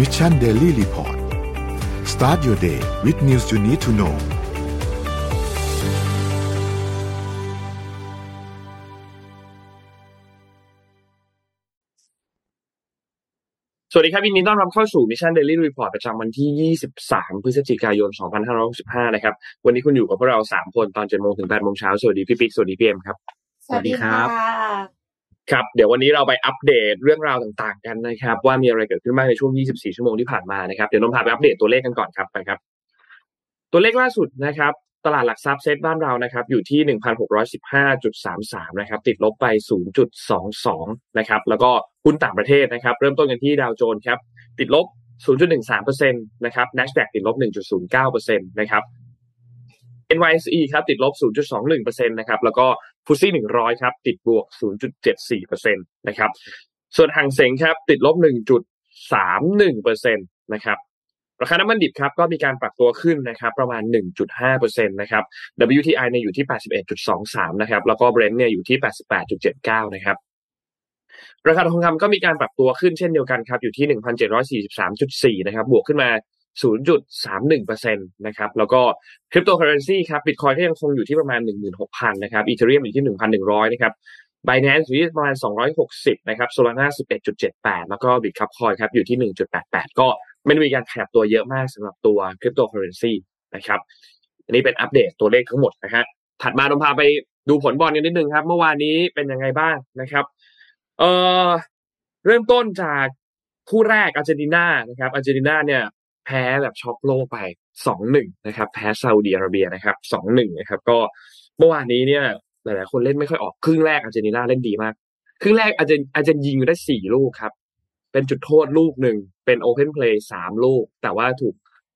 Mission Daily Report start your day with news you need to know สวัสดีครับยินดีต้อนรับเข้าสู่ Mission Daily Report ประจำวันที่ 23 พฤศจิกายน 2565 นะครับ วันนี้คุณอยู่กับพวกเรา 3 คนตอน7โมงถึง8โมงเช้า สวัสดีพี่ปิ๊ก สวัสดีพี่เอ็มครับ สวัสดีครับ ครับเดี๋ยววันนี้เราไปอัปเดตเรื่องราวต่างๆกันนะครับ ว่ามีอะไรเกิดขึ้นบ้างในช่วง 24 ชั่วโมงที่ผ่านมานะครับเดี๋ยวนนพาไปอัปเดตตัวเลขกันก่อนครับไปครับ ตัวเลขล่าสุดนะครับตลาดหลักทรัพย์เซ็ตบ้านเรานะครับอยู่ที่ 1,615.33 นะครับติดลบไป 0.22 นะครับแล้วก็หุ้นต่างประเทศนะครับ เริ่มต้นกันที่ดาวโจนส์ครับติดลบ 0.13%นะครับ NASDAQ ติดลบ 1.09%นะครับ NYSE ครับติดลบ 0.21%นะครับแล้วก็ ฟุซี่100ครับ ติดบวก 0.74%นะครับ ส่วนหางเสงครับ ติดลบ 1.31%นะครับราคาน้ำมันดิบครับก็มีการปรับตัวขึ้นนะครับประมาณ 1.5%นะครับ WTI เนี่ยอยู่ที่ 81.23 นะครับ แล้วก็ Brent เนี่ยอยู่ที่ 88.79 นะครับ ราคาทองคำก็มีการปรับตัวขึ้นเช่นเดียวกันครับอยู่ที่ 1,743.4 นะครับ บวกขึ้นมา 0.31%นะครับ แล้วก็คริปโตเคอเรนซีครับบิตคอยก็ยังคงอยู่ที่ประมาณ 16,000 นะครับ Ethereum อยู่ที่ 1,100 นะครับ Binance อยู่ที่ประมาณ 260 นะครับ Solana 11.78 แล้วก็ Bitkub ครับอยู่ที่ 1.88 ก็ไม่ได้มีการขยับตัวเยอะมากสำหรับตัวคริปโตเคอเรนซีนะครับอันนี้เป็นอัปเดตตัวเลขทั้งหมดนะฮะถัดมาเราพาไปดูผลบอลกันนิดนึงครับ เมื่อวานนี้เป็นยังไงบ้างนะครับเอ่อเริ่มต้นจากคู่แรกอาร์เจนตินานะครับอาร์เจนตินาเนี่ย แพ้แบบช็อกโลกไปสองหนึ่งนะครับ แพ้ซาอุดิอาระเบียนะครับสองหนึ่งนะครับ ก็เมื่อวานนี้เนี่ยหลายๆคนเล่นไม่ค่อยออกครึ่งแรกอาร์เจนตินาเล่นดีมากครึ่งแรกอาร์เจนอาร์เจนยิงได้สี่ลูกครับ เป็นจุดโทษลูกหนึ่งเป็นโอเพนเพลย์สามลูก แต่ว่าถูก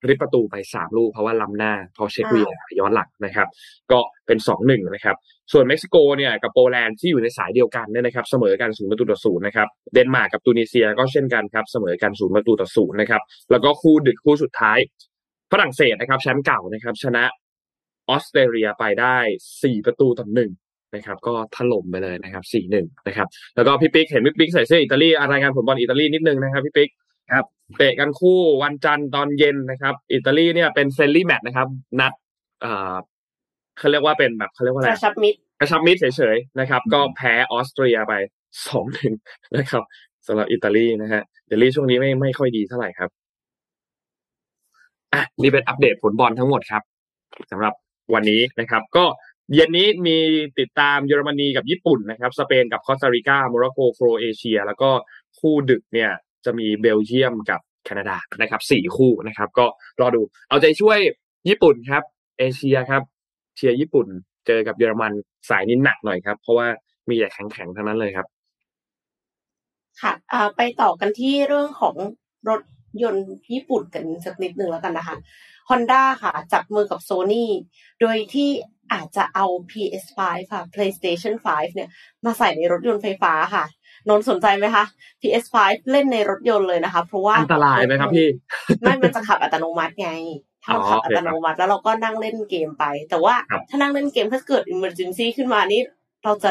ริบประตูไปสามลูกเพราะว่าล้ำหน้าพอเช็ควีย้อนหลังนะครับ ก็เป็นสองหนึ่งนะครับ ส่วนเม็กซิโกเนี่ยกับโปแลนด์ที่อยู่ในสายเดียวกันเนี่ยนะครับเสมอกันศูนย์ประตูต่อศูนย์นะครับเดนมาร์กกับตูนิเซียก็เช่นกันครับเสมอกันศูนย์ประตูต่อศูนย์นะครับแล้วก็คู่ดึกคู่สุดท้ายฝรั่งเศสนะครับแชมป์เก่านะครับชนะออสเตรเลียไปได้สี่ประตูต่อหนึ่งนะครับก็ถล่มไปเลยนะครับสี่หนึ่งนะครับแล้วก็พี่ปิ๊กเห็นพี่ปิ๊กใส่เสื้ออิตาลีรายงานผลบอลอิตาลีนิดนึงนะครับพี่ปิ๊ก ครับเตะกันคู่วันจันทร์ตอนเย็นนะครับ อิตาลีเนี่ยเป็น friendly match นะครับ นัดเอ่อเขาเรียกว่าเป็นแบบเขาเรียกว่าอะไรกระชับมิตรกระชับมิตรเฉยๆนะครับ ก็แพ้ออสเตรียไปสองหนึ่งนะครับสำหรับอิตาลีนะฮะอิตาลีช่วงนี้ไม่ไม่ค่อยดีเท่าไหร่ครับอะนี่เป็นอัปเดตผลบอลทั้งหมดครับสำหรับวันนี้นะครับ ก็เย็นนี้มีติดตามเยอรมนีกับญี่ปุ่นนะครับ สเปนกับคอสตาริกาโมร็อกโกโครเอเชีย แล้วก็คู่ดึกเนี่ย จะมีเบลเยียมกับแคนาดานะครับสี่คู่นะครับ ก็รอดู เอาใจช่วยญี่ปุ่นครับ เอเชียครับ เชียร์ญี่ปุ่น เจอกับเยอรมันสายนี้หนักหน่อยครับ เพราะว่ามีแต่แข็งๆทั้งนั้นเลยครับ ค่ะอ่าไปต่อกันที่เรื่องของรถยนต์ญี่ปุ่นกันสักนิดหนึ่งแล้วกันนะคะ Honda ค่ะ จับมือกับ Sony โดยที่อาจจะเอา PS5 ค่ะ PlayStation 5 เนี่ย มาใส่ในรถยนต์ไฟฟ้าค่ะ นนท์สนใจไหมคะ PS5 เล่นในรถยนต์เลยนะคะ เพราะว่าอันตรายไหมครับพี่ไม่มันจะขับอัตโนมัติไงถ้ามันขับอ๋อโออัเคตโนมัติแล้วเราก็นั่งเล่นเกมไป แต่ว่าครับถ้านั่งเล่นเกมถ้าเกิด emergency ขึ้นมานี่เราจะ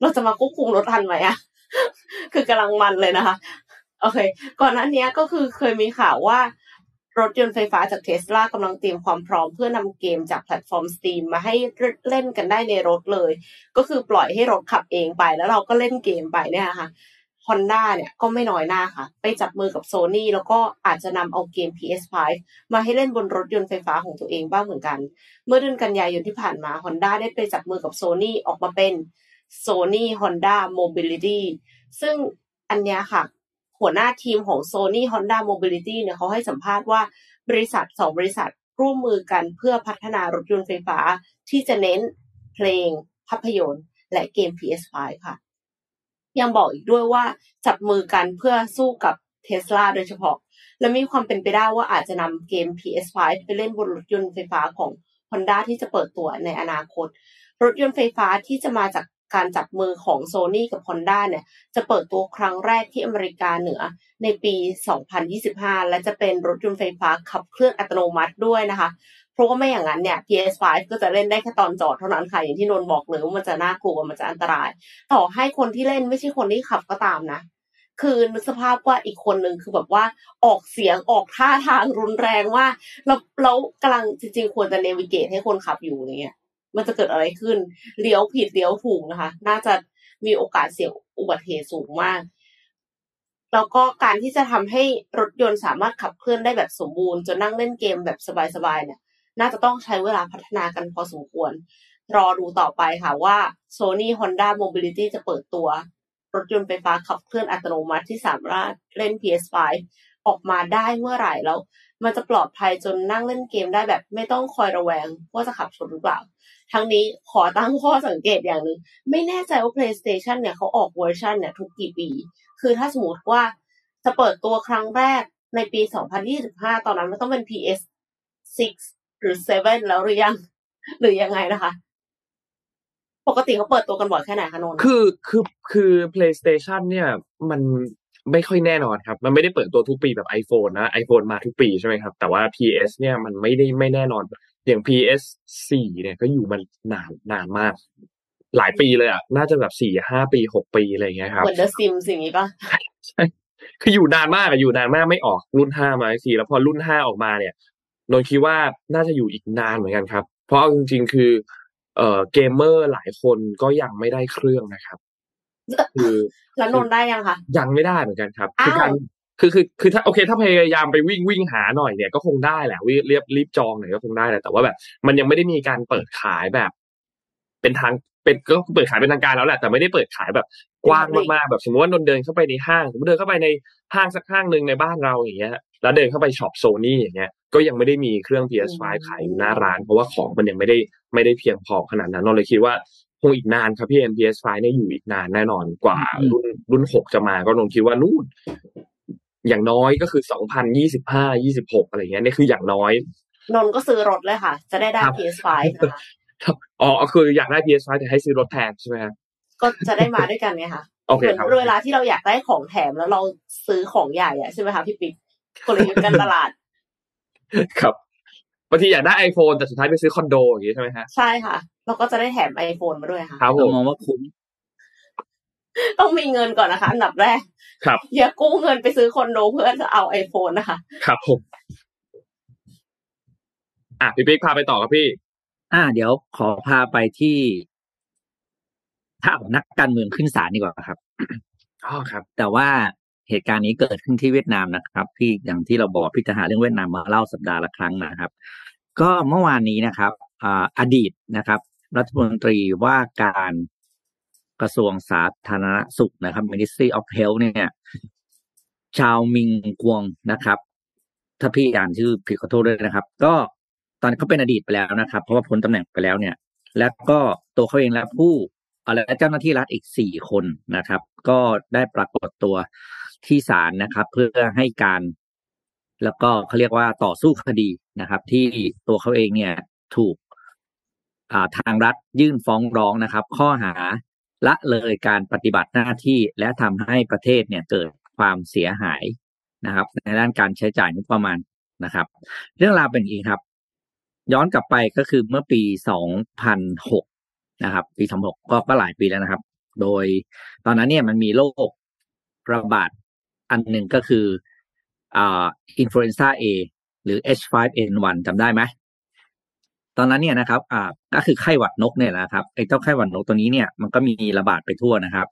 เราจะมาควบคุมรถทันไหมอะคือกำลังมันเลยนะคะ โอเค ก่อนหน้านี้ก็คือเคยมีข่าวว่า รถยนต์ไฟฟ้าจากเทสลากำลังเตรียมความพร้อมเพื่อนำเกมจากแพลตฟอร์ม Steam มาให้เล่นกันได้ในรถเลย ก็คือปล่อยให้รถขับเองไปแล้วเราก็เล่นเกมไปเนี่ยนะคะ Honda เนี่ยก็ไม่น้อยหน้าค่ะ ไปจับมือกับ Sony แล้วก็อาจจะนำเอาเกม PS5 มาให้เล่นบนรถยนต์ไฟฟ้าของตัวเองบ้างเหมือนกัน เมื่อเดือนกันยายนที่ผ่านมา Honda ได้ไปจับมือกับ Sony ออกมาเป็น Sony Honda Mobility ซึ่งอันเนี้ยค่ะ หัวหน้าทีมของ Sony Honda Mobility เนี่ยเขาให้สัมภาษณ์ว่าบริษัทสองบริษัทร่วมมือกันเพื่อพัฒนารถยนต์ไฟฟ้า ที่จะเน้นเพลง ภาพยนตร์ และเกม PS5 ค่ะ ยังบอกอีกด้วยว่าจับมือกันเพื่อสู้กับเทสลาโดยเฉพาะ และมีความเป็นไปได้ว่าอาจจะนำเกม PS5 ไปเล่นบนรถยนต์ไฟฟ้าของ Honda ที่จะเปิดตัวในอนาคต รถยนต์ไฟฟ้าที่จะมาจาก การจับมือของ Sony กับ Honda เนี่ย จะเปิดตัวครั้งแรกที่อเมริกาเหนือในปี 2025 และจะเป็นรถยนต์ไฟฟ้าขับเคลื่อนอัตโนมัติด้วยนะคะ เพราะว่าไม่อย่างนั้นเนี่ย PS5 ก็จะเล่นได้แค่ตอนจอดเท่านั้นค่ะ อย่างที่นนท์บอกเลยว่ามันจะน่ากลัวมันจะอันตราย ต่อให้คนที่เล่นไม่ใช่คนที่ขับก็ตามนะคือนึกสภาพว่าอีกคนหนึ่งคือแบบว่าออกเสียงออกท่าทางรุนแรงว่าแล้วแล้วกำลังจริงๆ ควรจะเนวิเกตให้คนขับอยู่อย่างเงี้ย มันจะเกิดอะไรขึ้นเลี้ยวผิดเลี้ยวถูกนะคะ น่าจะมีโอกาสเสี่ยงอุบัติเหตุสูงมาก แล้วก็การที่จะทำให้รถยนต์สามารถขับเคลื่อนได้แบบสมบูรณ์จนนั่งเล่นเกมแบบสบายๆเนี่ย น่าจะต้องใช้เวลาพัฒนากันพอสมควร รอดูต่อไปค่ะว่า Sony Honda Mobility จะเปิดตัวรถยนต์ไฟฟ้าขับเคลื่อนอัตโนมัติที่สามารถเล่น PS5 ออกมาได้เมื่อไหร่แล้ว มันจะปลอดภัยจนนั่งเล่นเกมได้แบบไม่ต้องคอยระแวงว่าจะขับชนหรือเปล่า ทั้งนี้ขอตั้งข้อสังเกตอย่างหนึ่งไม่แน่ใจว่า PlayStation เนี่ยเขาออกเวอร์ชันเนี่ยทุกกี่ปี คือถ้าสมมติว่าจะเปิดตัวครั้งแรกในปี 2025 ตอนนั้นมันต้องเป็น PS 6 หรือ 7 แล้วหรือยัง หรือยังไงนะคะ ปกติเขาเปิดตัวกันบ่อยแค่ไหนคะนนคือคือคือ PlayStation เนี่ย มัน ไม่ค่อยแน่นอนครับ มันไม่ได้เปิดตัวทุกปีแบบ iPhone นะ iPhone มาทุกปีใช่ไหมครับ แต่ว่า PS เนี่ยมันไม่ได้ไม่แน่นอน อย่าง PS 4เนี่ยก็อยู่มันนานนานมาก หลายปีเลยอะ น่าจะแบบสี่ห้าปีหกปีอะไรอย่างเงี้ยครับเหมือน The Sims อย่างนี้ปะใช่คืออยู่นานมากอะอยู่นานมากไม่ออกรุ่นห้ามาทีแล้วพอรุ่นห้าออกมาเนี่ยนนท์คิดว่าน่าจะอยู่อีกนานเหมือนกันครับ เพราะเอาจริง ๆ คือเอ่อเกมเมอร์หลายคนก็ยังไม่ได้เครื่องนะครับ คือแล้วนนท์ได้ยังคะยังไม่ได้เหมือนกันครับอ้าวคือการคือคือคือถ้าโอเคถ้าพยายามไปวิ่งวิ่งหาหน่อยเนี่ยก็คงได้แหละวิเรียบรีบจองหน่อยก็คงได้แหละแต่ว่าแบบ มันยังไม่ได้มีการเปิดขายแบบ เป็นทางเป็นก็เปิดขายเป็นทางการแล้วแหละแต่ไม่ได้เปิดขายแบบกว้างมากๆแบบสมมติว่านนท์เดินเข้าไปในห้างสมมติเดินเข้าไปในห้างสักห้างหนึ่งในบ้านเราอย่างเงี้ยแล้วเดินเข้าไปช็อปโซนี่อย่างเงี้ยก็ยังไม่ได้มีเครื่อง PS5 ขายอยู่หน้าร้าน เพราะว่าของมันยังไม่ได้ไม่ได้เพียงพอขนาดนั้นนนท์เลยคิดว่าค งอีกนานครับพี่เอ็น PS5 เนี่ยอยู่อีกนานแน่นอนกว่าอืมรุ่นรุ่นหกจะมาก็นนท์คิดว่านู่นอย่างน้อยก็คือสองพันยี่สิบห้ายี่สิบหกอะไรเงี้ยนี่คืออย่างน้อย นนท์ก็ซื้อรถเลยค่ะ จะได้ได้ครับ PS5 นะคะอ๋อคืออยากได้ PS5 แต่ให้ซื้อรถแทนใช่ไหมครับก็จะได้มาด้วยกันไงคะโอเคเหมือนครับเวลาที่เราอยากได้ของแถมแล้วเราซื้อของใหญ่อะใช่ไหมคะพี่ปิ๊กกลยุทธ์การตลาด ครับ บางทีอยากได้ iPhone แต่สุดท้ายไปซื้อคอนโดอย่างงี้ใช่ไหมฮะใช่ค่ะเราก็จะได้แถม iPhone มาด้วยค่ะครับผเรามมองว่าคุ้มต้องมีเงินก่อนนะคะ อันดับแรก ครับอย่ากู้เงินไปซื้อคอนโดเพื่อจะเอา iPhone นะคะ ครับผมอะพี่ปิ๊กพาไปต่อครับพี่ อ่า เดี๋ยวขอพาไปที่ถ้าเอานักการเมืองขึ้นศาลดีกว่าครับอ๋อครับ แต่ว่า เหตุการณ์นี้เกิดขึ้นที่เวียดนามนะครับที่อย่างที่เราบอกพี่จะหาเรื่องเวียดนามมาเล่าสัปดาห์ละครั้งนะครับ ก็เมื่อวานนี้นะครับอ่าอดีตนะครับ รัฐมนตรีว่าการกระทรวงสาธารณสุขนะครับ Ministry of Health เนี่ย ชาวมิงกวงนะครับ ถ้าพี่อ่านชื่อผิดขอโทษด้วยนะครับ ก็ตอนนเขาเป็นอดีตไปแล้วนะครับ เพราะว่าพ้นตำแหน่งไปแล้วเนี่ย แล้วก็ตัวเขาเองและผู้อะไรเจ้าหน้าที่รัฐอีกสี่คนนะครับ ก็ได้ปรากฏตัว ที่ศาลนะครับ เพื่อให้การ แล้วก็เขาเรียกว่าต่อสู้คดีนะครับ ที่ตัวเขาเองเนี่ยถูกทางรัฐยื่นฟ้องร้องนะครับ ข้อหาละเลยการปฏิบัติหน้าที่และทำให้ประเทศเนี่ยเกิดความเสียหายนะครับ ในด้านการใช้จ่ายงบประมาณนะครับ เรื่องราวเป็นอย่างนี้ครับ ย้อนกลับไปก็คือเมื่อปี 2006 นะครับ ปี 2006 ก็ก็หลายปีแล้วนะครับ โดยตอนนั้นเนี่ยมันมีโรคระบาด อันหนึ่งก็คืออ่าอินฟลูเอนซ่า A หรือ H5N1 จำได้ไหมตอนนั้นเนี่ยนะครับอ่าก็คือไข้หวัดนกเนี่ยนะครับไอ้เจ้าไข้หวัดนกตัวนี้เนี่ยมันก็มีระบาดไปทั่วนะครับ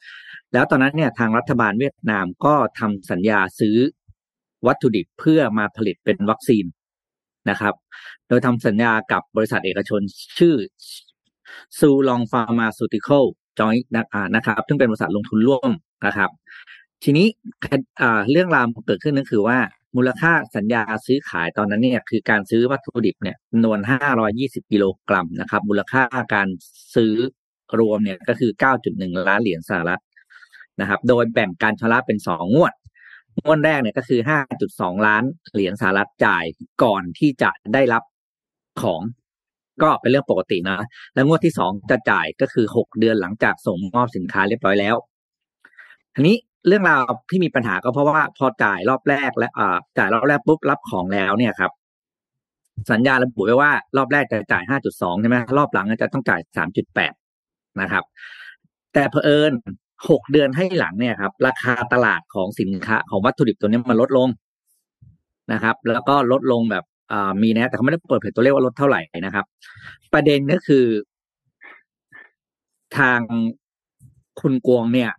แล้วตอนนั้นเนี่ยทางรัฐบาลเวียดนามก็ทำสัญญาซื้อวัตถุดิบเพื่อมาผลิตเป็นวัคซีนนะครับ โดยทำสัญญากับบริษัทเอกชนชื่อซูลองฟาร์มาซูติคอลจอยนะครับซึ่งเป็นบริษัทลงทุนร่วมนะครับ ทีนี้เรื่องราวเกิดขึ้นนั่นคือว่ามูลค่าสัญญาซื้อขายตอนนั้นเนี่ยคือการซื้อวัตถุดิบเนี่ยจำนวน 520 กิโลกรัมนะครับ มูลค่าการซื้อรวมเนี่ยก็คือ 9.1 ล้านเหรียญสหรัฐนะครับ โดยแบ่งการชำระเป็นสองงวด งวดแรกเนี่ยก็คือ 5.2 ล้านเหรียญสหรัฐจ่ายก่อนที่จะได้รับของก็เป็นเรื่องปกตินะ แล้วงวดที่สองจะจ่ายก็คือ6เดือนหลังจากส่งมอบสินค้าเรียบร้อยแล้วทีนี้ เรื่องราวที่มีปัญหาก็เพราะว่าพอจ่ายรอบแรกและอ่าจ่ายรอบแรกปุ๊บรับของแล้วเนี่ยครับ สัญญาระบุไว้ว่ารอบแรกจะจ่าย5.2ใช่ไหมรอบหลังจะต้องจ่าย3.8นะครับ แต่เผอิญหกเดือนให้หลังเนี่ยครับ ราคาตลาดของสินค้าของวัตถุดิบตัวนี้มันลดลงนะครับ แล้วก็ลดลงแบบมีนะ แต่เขาไม่ได้เปิดเผยตัวเลขว่าลดเท่าไหร่นะครับ ประเด็นก็คือ ทางคุณกวงเนี่ย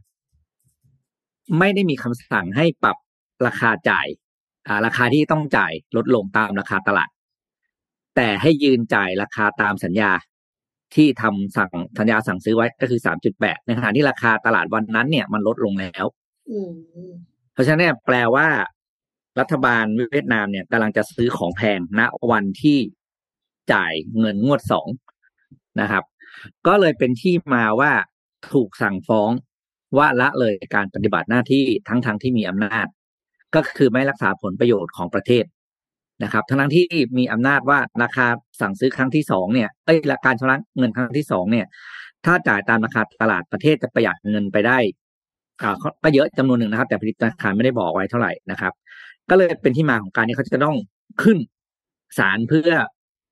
ไม่ได้มีคำสั่งให้ปรับราคาจ่ายอ่าราคาที่ต้องจ่ายลดลงตามราคาตลาด แต่ให้ยืนจ่ายราคาตามสัญญาที่ทำสั่งสัญญาสั่งซื้อไว้ก็คือสามจุดแปดในขณะที่ราคาตลาดวันนั้นเนี่ยมันลดลงแล้วเพราะฉะนั้นเนี่ยแปลว่ารัฐบาลเวียดนามเนี่ยกำลังจะซื้อของแพงณวันที่จ่ายเงินงวดสองนะครับ ก็เลยเป็นที่มาว่าถูกสั่งฟ้อง ว่าละเลยการปฏิบัติหน้าที่ทั้งทางที่มีอำนาจ ก็คือไม่รักษาผลประโยชน์ของประเทศนะครับ ทั้งทางที่มีอำนาจว่าราคาสั่งซื้อครั้งที่สองเนี่ยเอ้ยราการชำระเงินครั้งที่สองเนี่ย ถ้าจ่ายตามราคาตลาดประเทศจะประหยัดเงินไปได้อ่าก็เยอะจำนวนหนึ่งนะครับ แต่ผลิตธนาคารไม่ได้บอกไว้เท่าไหร่นะครับ ก็เลยเป็นที่มาของการที่เขาจะต้องขึ้นศาลเพื่อ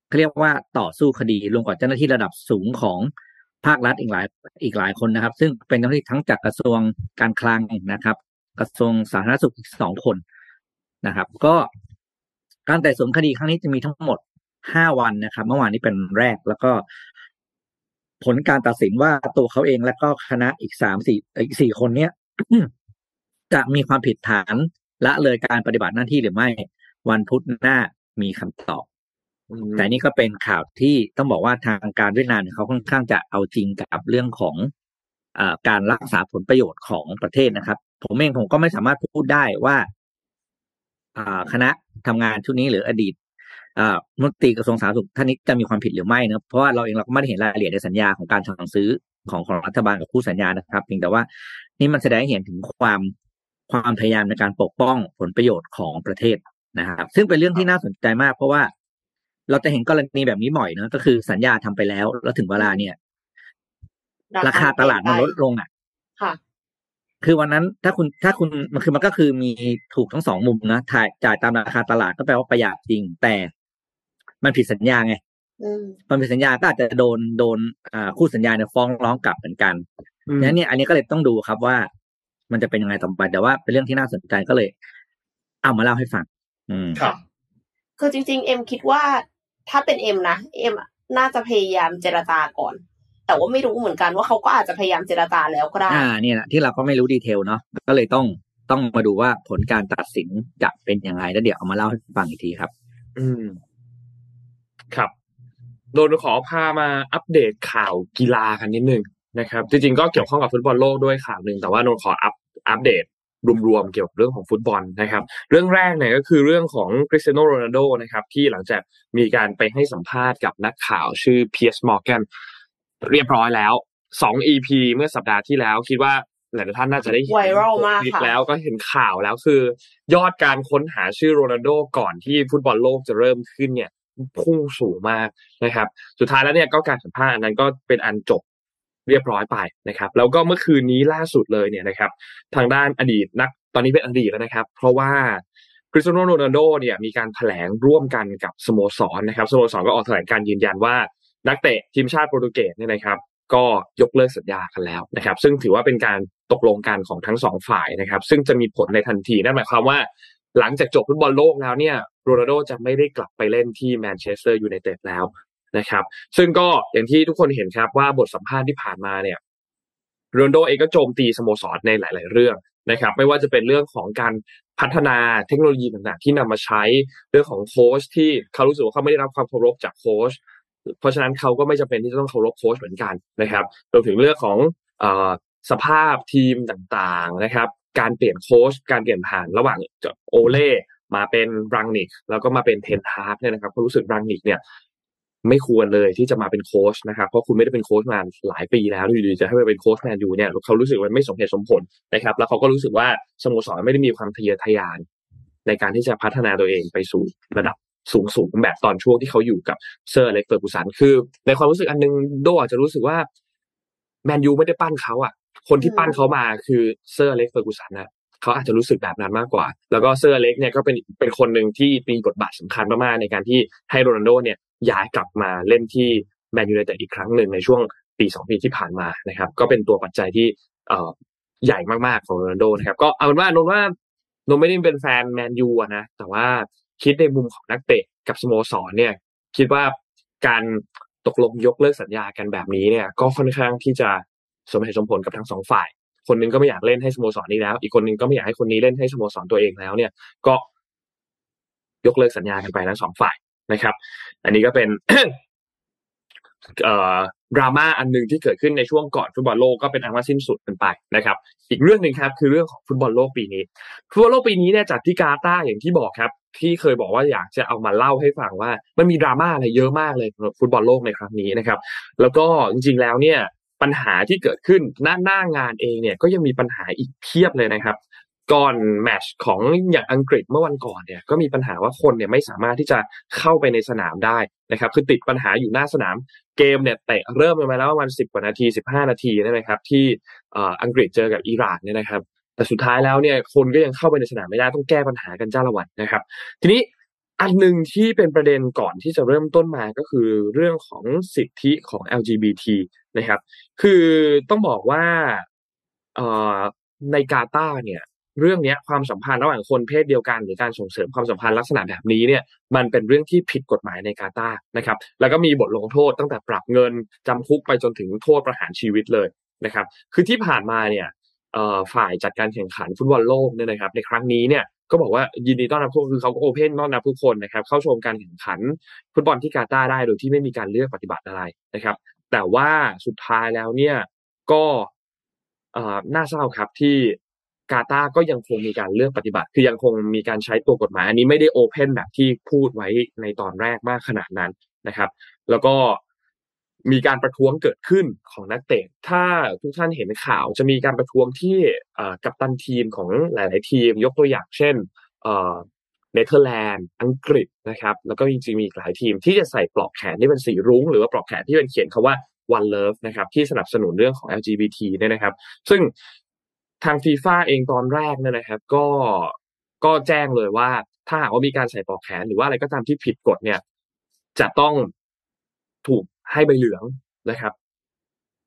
เขาเรียกว่าต่อสู้คดีรวมกับเจ้าหน้าที่ระดับสูงของ ภาครัฐอีกหลายอีกหลายคนนะครับ ซึ่งเป็นเจ้าหน้าที่ทั้งจากกระทรวงการคลังนะครับ กระทรวงสาธารณสุขอีกสองคนนะครับ ก็การไต่สวนคดีครั้งนี้จะมีทั้งหมดห้าวันนะครับ เมื่อวานนี้เป็นแรกแล้วก็ ผลการตัดสินว่าตัวเขาเองและก็คณะอีกสามสี่อีกสี่คนเนี้ยจะมีความผิดฐานละเลยการปฏิบัติหน้าที่หรือไม่ วันพุธหน้ามีคำตอบ แต่นี่ก็เป็นข่าวที่ต้องบอกว่าทางการเวียดนามเนี่ยเขาค่อนข้างจะเอาจริงกับเรื่องของอการรักษาผลประโยชน์ของประเทศนะครับ ผมเองผมก็ไม่สามารถพูดได้ว่าคณะทำงานชุดนี้หรืออดีตมนตรีกระทรวงสาธารณสุขท่านนี้จะมีความผิดหรือไม่นะเพราะว่าเราเองเราก็ไม่ได้เห็นรายละเอียดในสัญญาของการสั่งซื้อของของรัฐบาลกับคู่สัญญานะครับเพียงแต่ว่านี่มันแสดงให้เห็นถึงความความพยายามในการปกป้องผลประโยชน์ของประเทศนะครับ ซึ่งเป็นเรื่องที่น่าสนใจมาก เพราะว่า เราจะเห็นกรณีแบบนี้บ่อยเนอะก็คือสัญญาทำไปแล้ว แล้วถึงเวลาเนี่ย ราคาตลาดมันลดลงอะ ค่ะ คือวันนั้นถ้าคุณถ้าคุณมันคือมันก็คือมีถูกทั้งสองมุมนะถ่ายจ่ายตามราคาตลาดก็แปลว่าประหยัดจริง แต่มันผิดสัญญาไงอืมมันผิดสัญญาก็อาจจะโดนโดนอ่าคู่สัญญาเนี่ยฟ้องร้องกลับเหมือนกันอืมนั้นเนี่ยอันนี้ก็เลยต้องดูครับว่า มันจะเป็นยังไงต่อไปแต่ว่าเป็นเรื่องที่น่าสนใจก็เลย เอามาเล่าให้ฟัง อืมครับคือจริงๆ เอ็มคิดว่า ถ้าเป็นเอ็มนะเอ็มน่าจะพยายามเจรจาก่อน แต่ว่าไม่รู้เหมือนกันว่าเขาก็อาจจะพยายามเจรจาแล้วก็ได้อ่าเนี่ยแหละที่เราก็ไม่รู้ detail เนาะก็เลยต้องต้องมาดูว่าผลการตัดสินจะเป็นยังไงแล้วเดี๋ยวเอามาเล่าให้ฟังอีกทีครับ อืม ครับ โดมขอพามาอัปเดตข่าวกีฬากันนิดนึงนะครับ จริงๆก็เกี่ยวข้องกับฟุตบอลโลกด้วยข่าวหนึ่งแต่ว่าโดมขออัปอัปเดต รวมๆเกี่ยวกับเรื่องของฟุตบอลนะครับ เรื่องแรกเนี่ยก็คือเรื่องของคริสเตียโนโรนัลโดนะครับที่หลังจากมีการไปให้สัมภาษณ์กับนักข่าวชื่อเพียร์สมอร์แกนเรียบร้อยแล้วสอง EP เมื่อสัปดาห์ที่แล้วคิดว่าหลายๆท่านน่าจะได้เห็น Viral มากคลิปค่ะแล้วก็เห็นข่าวแล้วคือ ยอดการค้นหาชื่อโรนัลโดก่อนที่ฟุตบอลโลกจะเริ่มขึ้นเนี่ยพุ่งสูงมากนะครับ สุดท้ายแล้วเนี่ยก็การสัมภาษณ์อันนั้นก็เป็นอันจบ เรียบร้อยไปนะครับ แล้วก็เมื่อคืนนี้ล่าสุดเลยเนี่ยนะครับ ทางด้านอดีตนักตอนนี้เป็นอดีตแล้วนะครับ เพราะว่าคริสเตียโนโรนัลโดเนี่ยมีการแถลงร่วมกันกับสโมสรนะครับสโมสรก็ออกแถลงการยืนยันว่านักเตะทีมชาติโปรตุเกสเนี่ยนะครับ ก็ยกเลิกสัญญากันแล้วนะครับ ซึ่งถือว่าเป็นการตกลงกันของทั้งสองฝ่ายนะครับ ซึ่งจะมีผลในทันทีนั่นหมายความว่า หลังจากจบฟุตบอลโลกแล้วเนี่ยโรนัลโดจะไม่ได้กลับไปเล่นที่แมนเชสเตอร์ยูไนเต็ดแล้ว นะครับ ซึ่งก็อย่างที่ทุกคนเห็นครับว่าบทสัมภาษณ์ที่ผ่านมาเนี่ยโรนัลโดเองก็โจมตีสโมสรในหลาย ๆ เรื่องนะครับ ไม่ว่าจะเป็นเรื่องของการพัฒนาเทคโนโลยีต่าง ๆ ที่นำมาใช้เรื่องของโค้ชที่เขารู้สึกว่าเขาไม่ได้รับความเคารพจากโค้ชเพราะฉะนั้นเขาก็ไม่จำเป็นที่จะต้องเคารพโค้ชเหมือนกันนะครับรวมถึงเรื่องของเอ่อสภาพทีมต่าง ๆ นะครับ การเปลี่ยนโค้ชการเปลี่ยนผ่านระหว่างโอเล่มาเป็นรังนิกแล้วก็มาเป็นเทนฮากเนี่ยนะครับเขารู้สึกรังนิกเนี่ย ไม่ควรเลยที่จะมาเป็นโค้ชนะครับเพราะคุณไม่ได้เป็นโค้ชมาหลายปีแล้วอยู่ดีๆจะให้ไปเป็นโค้ชแมนยูเนี่ยเขารู้สึกว่าไม่สมเหตุสมผลนะครับแล้วเขาก็รู้สึกว่าสโมสรไม่ได้มีความทะเยอทะยาน ในการที่จะพัฒนาตัวเองไปสู่ระดับสูงสูงๆแบบตอนช่วงที่เขาอยู่กับเซอร์อเล็กซ์เฟอร์กูสันคือ ในความรู้สึกอะโรนัลโดอาจจะรู้สึกว่าแมนยูไม่ได้ปั้นเขาอะ คนที่ปั้นเขามาคือเซอร์อเล็กซ์เฟอร์กูสันนะ เขาอาจจะรู้สึกแบบนั้นมากกว่า แล้วก็เซอร์อเล็กซ์เนี่ยก็เป็นเป็นคนหนึ่งที่มีบทบาทสำคัญมากๆในการที่ให้โรนัลโดเนี่ยย้ายกลับมาเล่นที่แมนยูไนเต็ดอีกครั้งหนึ่งในช่วงปีสองปีที่ผ่านมานะครับ ก็เป็นตัวปัจจัยที่เออใหญ่มากๆของโรนัลโดนะครับ ก็เอาเป็นว่านนว่านนไม่ได้เป็นแฟนแมนยูนะแต่ว่าคิดในมุมของนักเตะกับสโมสรเนี่ย คิดว่าการตกลงยกเลิกสัญญากันแบบนี้เนี่ย ก็ค่อนข้างที่จะสมเหตุสมผลกับทั้งสองฝ่าย คนนึงก็ไม่อยากเล่นให้สโมสรนี้แล้ว อีกคนนึงก็ไม่อยากให้คนนี้เล่นให้สโมสรตัวเองแล้ว เนี่ย ก็ยกเลิกสัญญากันไปทั้งสองฝ่ายนะครับ อันนี้ก็เป็นดราม่าอันหนึ่งที่เกิดขึ้นในช่วงก่อนฟุตบอลโลกก็เป็นอันว่าสิ้นสุดกันไปนะครับ อีกเรื่องหนึ่งครับ คือเรื่องของฟุตบอลโลกปีนี้ฟุตบอลโลกปีนี้เนี่ยจัดที่กาตาร์อย่างที่บอกครับ ที่เคยบอกว่าอยากจะเอามาเล่าให้ฟังว่า มันมีดราม่าอะไรเยอะมากเลยฟุตบอลโลกในครั้งนี้นะครับ แล้วก็จริงๆแล้วเนี่ย ปัญหาที่เกิดขึ้นหน้าหน้างานเองเนี่ยก็ยังมีปัญหาอีกเพียบเลยนะครับ ก่อนแมชของอย่างอังกฤษเมื่อวันก่อนเนี่ยก็มีปัญหาว่าคนเนี่ยไม่สามารถที่จะเข้าไปในสนามได้นะครับ คือติดปัญหาอยู่หน้าสนามเกมเนี่ยเตะเริ่มมาแล้วประมาณสิบกว่านาทีสิบห้านาทีนะครับ ที่อังกฤษเจอกับอิหร่านเนี่ยนะครับแต่สุดท้ายแล้วเนี่ยคนก็ยังเข้าไปในสนามไม่ได้ต้องแก้ปัญหากันจ้าละวันนะครับ ทีนี้ อันหนึ่งที่เป็นประเด็นก่อนที่จะเริ่มต้นมาก็คือเรื่องของสิทธิของ LGBT นะครับ คือต้องบอกว่าในกาตาร์เนี่ยเรื่องนี้ความสัมพันธ์ระหว่างคนเพศเดียวกัน หรือการส่งเสริมความสัมพันธ์ลักษณะแบบนี้เนี่ยมันเป็นเรื่องที่ผิดกฎหมายในกาตาร์นะครับ แล้วก็มีบทลงโทษตั้งแต่ปรับเงินจำคุกไปจนถึงโทษประหารชีวิตเลยนะครับ คือที่ผ่านมาเนี่ยฝ่ายจัดการแข่งขันฟุตบอลโลกเนี่ยนะครับ ในครั้งนี้เนี่ย ก็บอกว่ายินดีต้อนรับพวกคือเขาก็โอเพนต้อนรับทุกคนนะครับ เข้าชมการแข่งขันฟุตบอลที่กาตาร์ได้โดยที่ไม่มีการเลือกปฏิบัติอะไรนะครับ แต่ว่าสุดท้ายแล้วเนี่ยก็น่าเศร้าครับที่กาตาก็ยังคงมีการเลือกปฏิบัติ คือยังคงมีการใช้ตัวกฎหมาย อันนี้ไม่ได้โอเพนแบบที่พูดไว้ในตอนแรกมากขนาดนั้นนะครับ แล้วก็ มีการประท้วงเกิดขึ้นของนักเตะ ถ้าทุกท่านเห็นข่าวจะมีการประท้วงที่กับตันทีมของหลาย ๆ ทีม ยกตัวอย่างเช่นเนเธอร์แลนด์ อังกฤษนะครับ แล้วก็จริงๆมีหลายทีมที่จะใส่ปลอกแขนที่เป็นสีรุ้ง หรือว่าปลอกแขนที่เป็นเขียนคาว่า one love นะครับที่สนับสนุนเรื่องของ LGBT เนี่ยนะครับ ซึ่งทางฟีฟ่าเองตอนแรกเนี่ยนะครับ ก็ก็แจ้งเลยว่า ถ้าหากว่ามีการใส่ปลอกแขนหรือว่าอะไรก็ตามที่ผิดกฎเนี่ย จะต้องถูก ให้ใบเหลืองนะครับ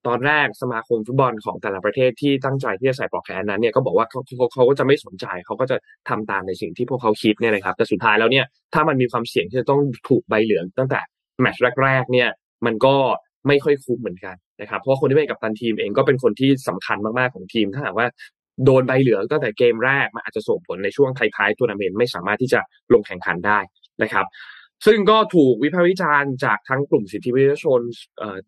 ตอนแรกสมาคมฟุตบอลของแต่ละประเทศที่ตั้งใจที่จะใส่ปลอกแขนนั้นเนี่ยก็บอกว่าเขาเขาก็จะไม่สนใจเขาก็จะทำตามในสิ่งที่พวกเขาคิดเนี่ยนะครับ แต่สุดท้ายแล้วเนี่ยถ้ามันมีความเสี่ยงที่จะต้องถูกใบเหลือง ตั้งแต่แมตช์แรก ๆ เนี่ย มันก็ไม่ค่อยคุ้มเหมือนกันนะครับ เพราะคนที่เป็นกับตันทีมเองก็เป็นคนที่สำคัญมากๆของทีม ถ้าหากว่าโดนใบเหลืองตั้งแต่เกมแรกมันอาจจะส่งผลในช่วงท้ายๆทัวร์นาเมนต์ไม่สามารถที่จะลงแข่งขันได้นะครับ ซึ่งก็ถูกวิพากษ์วิจารณ์จากทั้งกลุ่มสิทธิมนุษยชน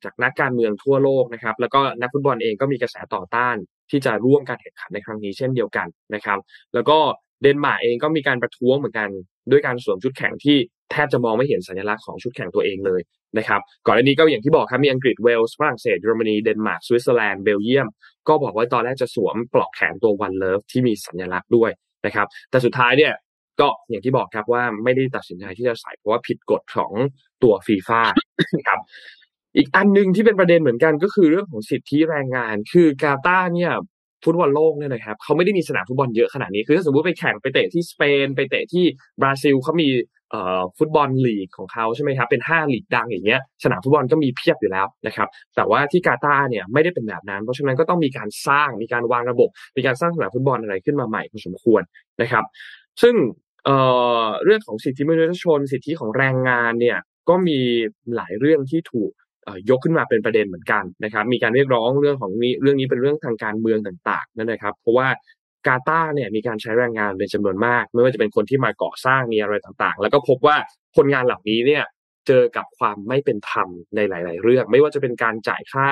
จากนักการเมืองทั่วโลกนะครับ แล้วก็นักฟุตบอลเองก็มีกระแสต่อต้านที่จะร่วมการแข่งขันในครั้งนี้เช่นเดียวกันนะครับ แล้วก็เดนมาร์กเองก็มีการประท้วงเหมือนกันด้วยการสวมชุดแข่งที่แทบจะมองไม่เห็นสัญลักษณ์ของชุดแข่งตัวเองเลยนะครับก่อนหน้านี้ก็อย่างที่บอกครับมีอังกฤษเวลส์ฝรั่งเศสเยอรมนีเดนมาร์กสวิตเซอร์แลนด์เบลเยียม ก็บอกว่าตอนแรกจะสวมปลอกแขนตัว OneLove ที่มีสัญลักษณ์ด้วยนะครับแต่สุดท้ายเนี่ย ก็อย่างที่บอกครับว่าไม่ได้ตัดสินใจที่จะใส่เพราะว่าผิดกฎของตัวฟีฟ่าครับอีกอันหนึ่งที่เป็นประเด็นเหมือนกันก็คือเรื่องของสิทธิแรงงาน คือกาตาร์เนี่ยฟุตบอลโลกเนี่ยนะครับเขาไม่ได้มีสนามฟุตบอลเยอะขนาดนี้คือถ้าสมมติไปแข่งไปเตะที่สเปน ไปเตะที่บราซิลเขามีเอ่อฟุตบอลลีกของเขาใช่ไหมครับเป็นห้าลีกดังอย่างเงี้ยสนามฟุตบอลก็มีเพียบอยู่แล้วนะครับแต่ว่าที่กาตาร์เนี่ยไม่ได้เป็นแบบนั้น เพราะฉะนั้นก็ต้องมีการสร้างมีการวางระบบ มีการสร้างสนามฟุตบอลอะไรขึ้นมาใหม่พอสมควรนะครับ ซึ่ง เอ่อเรื่องของสิทธิมนุษยชน สิทธิของแรงงานเนี่ยก็มีหลายเรื่องที่ถูกยกขึ้นมาเป็นประเด็นเหมือนกันนะครับ มีการเรียกร้องเรื่องของนี้เรื่องนี้เป็นเรื่องทางการเมืองต่าง ๆ นั่นนะครับ เพราะว่ากาตาร์เนี่ยมีการใช้แรงงานเป็นจำนวนมาก ไม่ว่าจะเป็นคนที่มาก่อสร้างมีอะไรต่างๆ แล้วก็พบว่าคนงานเหล่านี้เนี่ยเจอกับความไม่เป็นธรรมในหลาย ๆ เรื่อง ไม่ว่าจะเป็นการจ่ายค่า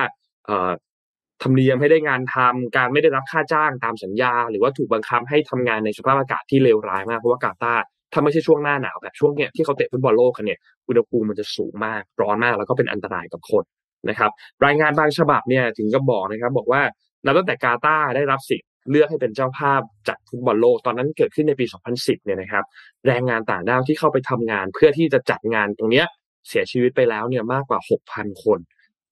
ธรรมเนียมให้ได้งานทำการไม่ได้รับค่าจ้างตามสัญญา หรือว่าถูกบังคับให้ทำงานในสภาพอากาศที่เลวร้ายมากเพราะว่ากาตาร์ถ้าไม่ใช่ช่วงหน้าหนาวแบบช่วงเนี้ยที่เขาเตะฟุตบอลโลกกันเนี่ยอุณหภูมิมันจะสูงมากร้อนมากแล้วก็เป็นอันตรายกับคนนะครับ รายงานบางฉบับเนี่ยถึงก็บอกนะครับ บอกว่านับตั้งแต่กาตาร์ได้รับสิทธิ์เลือกให้เป็นเจ้าภาพจัดฟุตบอลโลกตอนนั้นเกิดขึ้นในปี 2010 เนี่ยนะครับ แรงงานต่างด้าวที่เข้าไปทำงานเพื่อที่จะจัดงานตรงเนี้ยเสียชีวิตไปแล้วเนี่ยมากกว่า 6,000 คน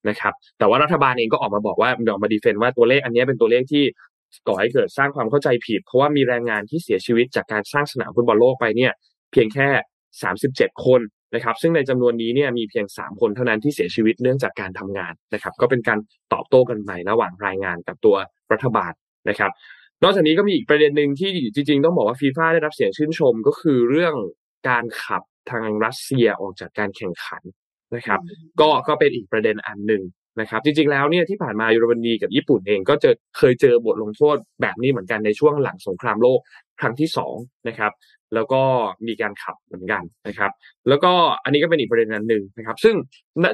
นะครับแต่ว่ารัฐบาลเองก็ออกมาบอกว่าออกมาดีเฟนต์ว่าตัวเลขอันนี้เป็นตัวเลขที่ก่อให้เกิดสร้างความเข้าใจผิด เพราะว่ามีแรงงานที่เสียชีวิตจากการสร้างสนามฟุตบอลโลกไปเนี่ยเพียงแค่ 37 คนนะครับซึ่งในจำนวนนี้เนี่ยมีเพียง 3 คนเท่านั้นที่เสียชีวิตเนื่องจากการทำงานนะครับก็เป็นการตอบโต้กันใหม่ระหว่างรายงานกับตัวรัฐบาลนะครับ นอกจากนี้ก็มีอีกประเด็นหนึ่งที่จริง ๆ ต้องบอกว่าฟีฟ่าได้รับเสียงชื่นชมก็คือเรื่องการขับทางรัสเซียออกจากการแข่งขัน นะครับ ก็ก็เป็นอีกประเด็นอันหนึ่งนะครับ จริงๆแล้วเนี่ยที่ผ่านมายูโรบันดีกับญี่ปุ่นเองก็จะเคยเจอบทลงโทษแบบนี้เหมือนกันในช่วงหลังสงครามโลกครั้งที่สองนะครับ แล้วก็มีการขับเหมือนกันนะครับ แล้วก็อันนี้ก็เป็นอีกประเด็นอันหนึ่งนะครับ ซึ่ง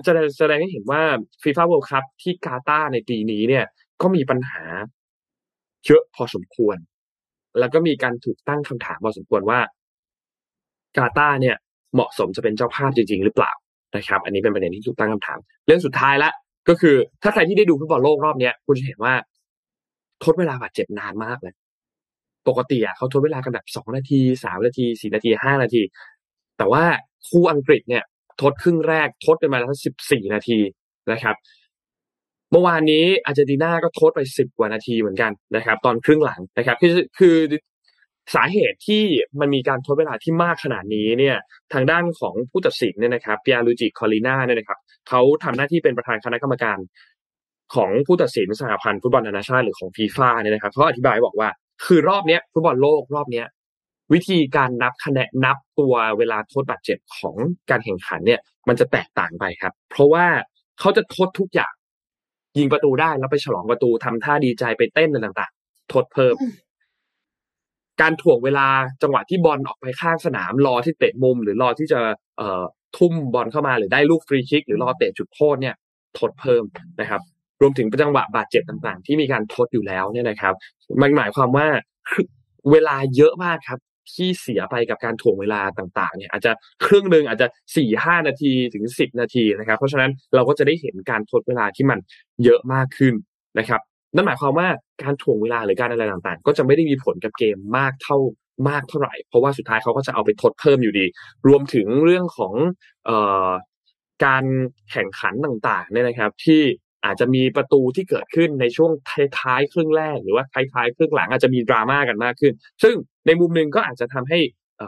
จะแสดงให้เห็นว่า FIFA World Cup ที่กาตาร์ในปีนี้เนี่ยก็มีปัญหาเยอะพอสมควร แล้วก็มีการถูกตั้งคำถามพอสมควรว่ากาตาร์เนี่ยเหมาะสมจะเป็นเจ้าภาพจริง ๆ หรือเปล่า นะครับ อันนี้เป็นประเด็นที่ถูกตั้งคำถาม เรื่องสุดท้ายละก็คือ ถ้าใครที่ได้ดูฟุตบอลโลกรอบเนี้ย คุณจะเห็นว่าทดเวลาบาดเจ็บนานมากเลยปกติอะเขาทดเวลากันแบบสองนาทีสามนาทีสี่นาทีห้านาที แต่ว่าคู่อังกฤษเนี่ย ทดครึ่งแรกทดไปมาแล้วสิบสี่นาทีนะครับ เมื่อวานนี้อาร์เจนตินาก็ทดไปสิบกว่านาทีเหมือนกันนะครับ ตอนครึ่งหลังนะครับ คือคือ สาเหตุที่มันมีการทดเวลาที่มากขนาดนี้เนี่ยทางด้านของผู้ตัดสินเนี่ยนะครับเปียรูจิคอลิน่าเนี่ยนะครับเขาทำหน้าที่เป็นประธานคณะกรรมการของผู้ตัดสินสหพันธ์ฟุตบอลนานาชาติหรือของฟีฟ่าเนี่ยนะครับเขาอธิบายบอกว่า คือรอบเนี้ยฟุตบอลโลกรอบเนี้ยวิธีการนับคะแนนนับตัวเวลาโทษบาดเจ็บของการแข่งขันเนี่ย มันจะแตกต่างไปครับ เพราะว่าเขาจะทดทุกอย่าง ยิงประตูได้แล้วไปฉลองประตูทำท่าดีใจไปเต้นอะไรต่างๆทดเพิ่ม การถ่วงเวลาจังหวะที่บอลออกไปข้างสนามรอที่เตะมุม หรือรอที่จะเอ่อทุ่มบอลเข้ามาหรือได้ลูกฟรีคิก หรือรอเตะจุดโทษเนี่ยทดเพิ่มนะครับ รวมถึงจังหวะบาดเจ็บต่างๆ ที่มีการทดอยู่แล้วเนี่ยนะครับ มันหมายความว่าเวลาเยอะมากครับที่เสียไปกับการถ่วงเวลาต่างๆ เนี่ย อาจจะครึ่งหนึ่งอาจจะสี่ห้านาทีถึงสิบนาทีนะครับ เพราะฉะนั้นเราก็จะได้เห็นการทดเวลาที่มันเยอะมากขึ้นนะครับ นั่นหมายความว่าการถ่วงเวลาหรือการอะไรต่างๆ ก็จะไม่ได้มีผลกับเกมมากเท่ามากเท่าไหร่ เพราะว่าสุดท้ายเขาก็จะเอาไปทดเพิ่มอยู่ดี รวมถึงเรื่องของเอ่อการแข่งขันต่างๆเนี่ยนะครับ ที่อาจจะมีประตูที่เกิดขึ้นในช่วงท้ายๆครึ่งแรกหรือว่าท้ายๆครึ่งหลังอาจจะมีดราม่ากันมากขึ้น ซึ่งในมุมหนึ่งก็อาจจะทำให้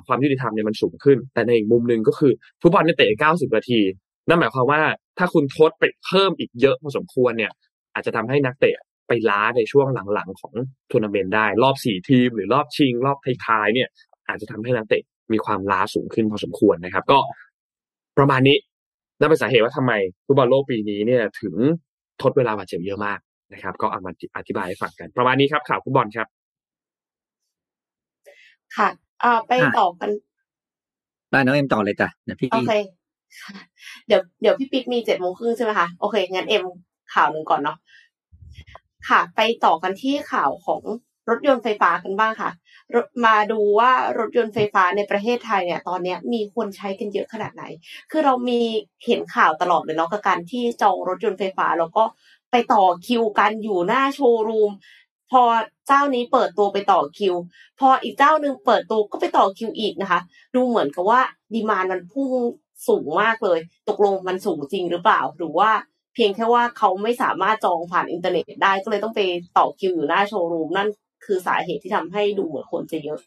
ความยุติธรรมเนี่ยมันสูงขึ้น แต่ในอีกมุมหนึ่งก็คือฟุตบอลเนี่ยเตะ 90 นาที นั่นหมายความว่าถ้าคุณทดไปเพิ่มอีกเยอะพอสมควรเนี่ย อาจจะทำให้นักเตะ ไปล้าในช่วงหลังๆของทัวร์นาเมนต์ได้รอบสี่ทีม หรือรอบชิง รอบท้ายๆเนี่ย อาจจะทำให้นักเตะมีความล้าสูงขึ้นพอสมควรนะครับ ก็ประมาณนี้นั่นเป็นสาเหตุว่าทำไมฟุตบอลโลกปีนี้เนี่ย ถึงทดเวลาบาดเจ็บเยอะมากนะครับ ก็เอามาอธิบายให้ฟังกัน ประมาณนี้ครับข่าวฟุตบอลครับ ค่ะอ่าไปต่อกันได้น้องเอ็มต่อเลยจ้ะเดี๋ยวพี่โอเคเดี๋ยวเดี๋ยวพี่ปิ๊กมีเจ็ดโมงครึ่งใช่ไหมคะโอเคงั้นเอ็มข่าวหนึ่งก่อนเนาะ ค่ะ ไปต่อกันที่ข่าวของรถยนต์ไฟฟ้ากันบ้างค่ะ มาดูว่ารถยนต์ไฟฟ้าในประเทศไทยเนี่ย ตอนนี้มีคนใช้กันเยอะขนาดไหน คือเรามีเห็นข่าวตลอดเลยเนาะกับการที่จองรถยนต์ไฟฟ้าแล้วก็ไปต่อคิวกันอยู่หน้าโชว์รูมพอเจ้านี้เปิดตัวไปต่อคิว พออีกเจ้านึงเปิดตัวก็ไปต่อคิวอีกนะคะ ดูเหมือนกับว่าดีมานมันพุ่งสูงมากเลย ตกลงมันสูงจริงหรือเปล่า หรือว่า เพียงแค่ว่าเขาไม่สามารถจองผ่านอินเทอร์เน็ตได้ก็เลยต้องไปต่อคิวอยู่หน้าโชว์รูมนั่นคือสาเหตุที่ทำให้ดูเหมือนคนจะเยอะ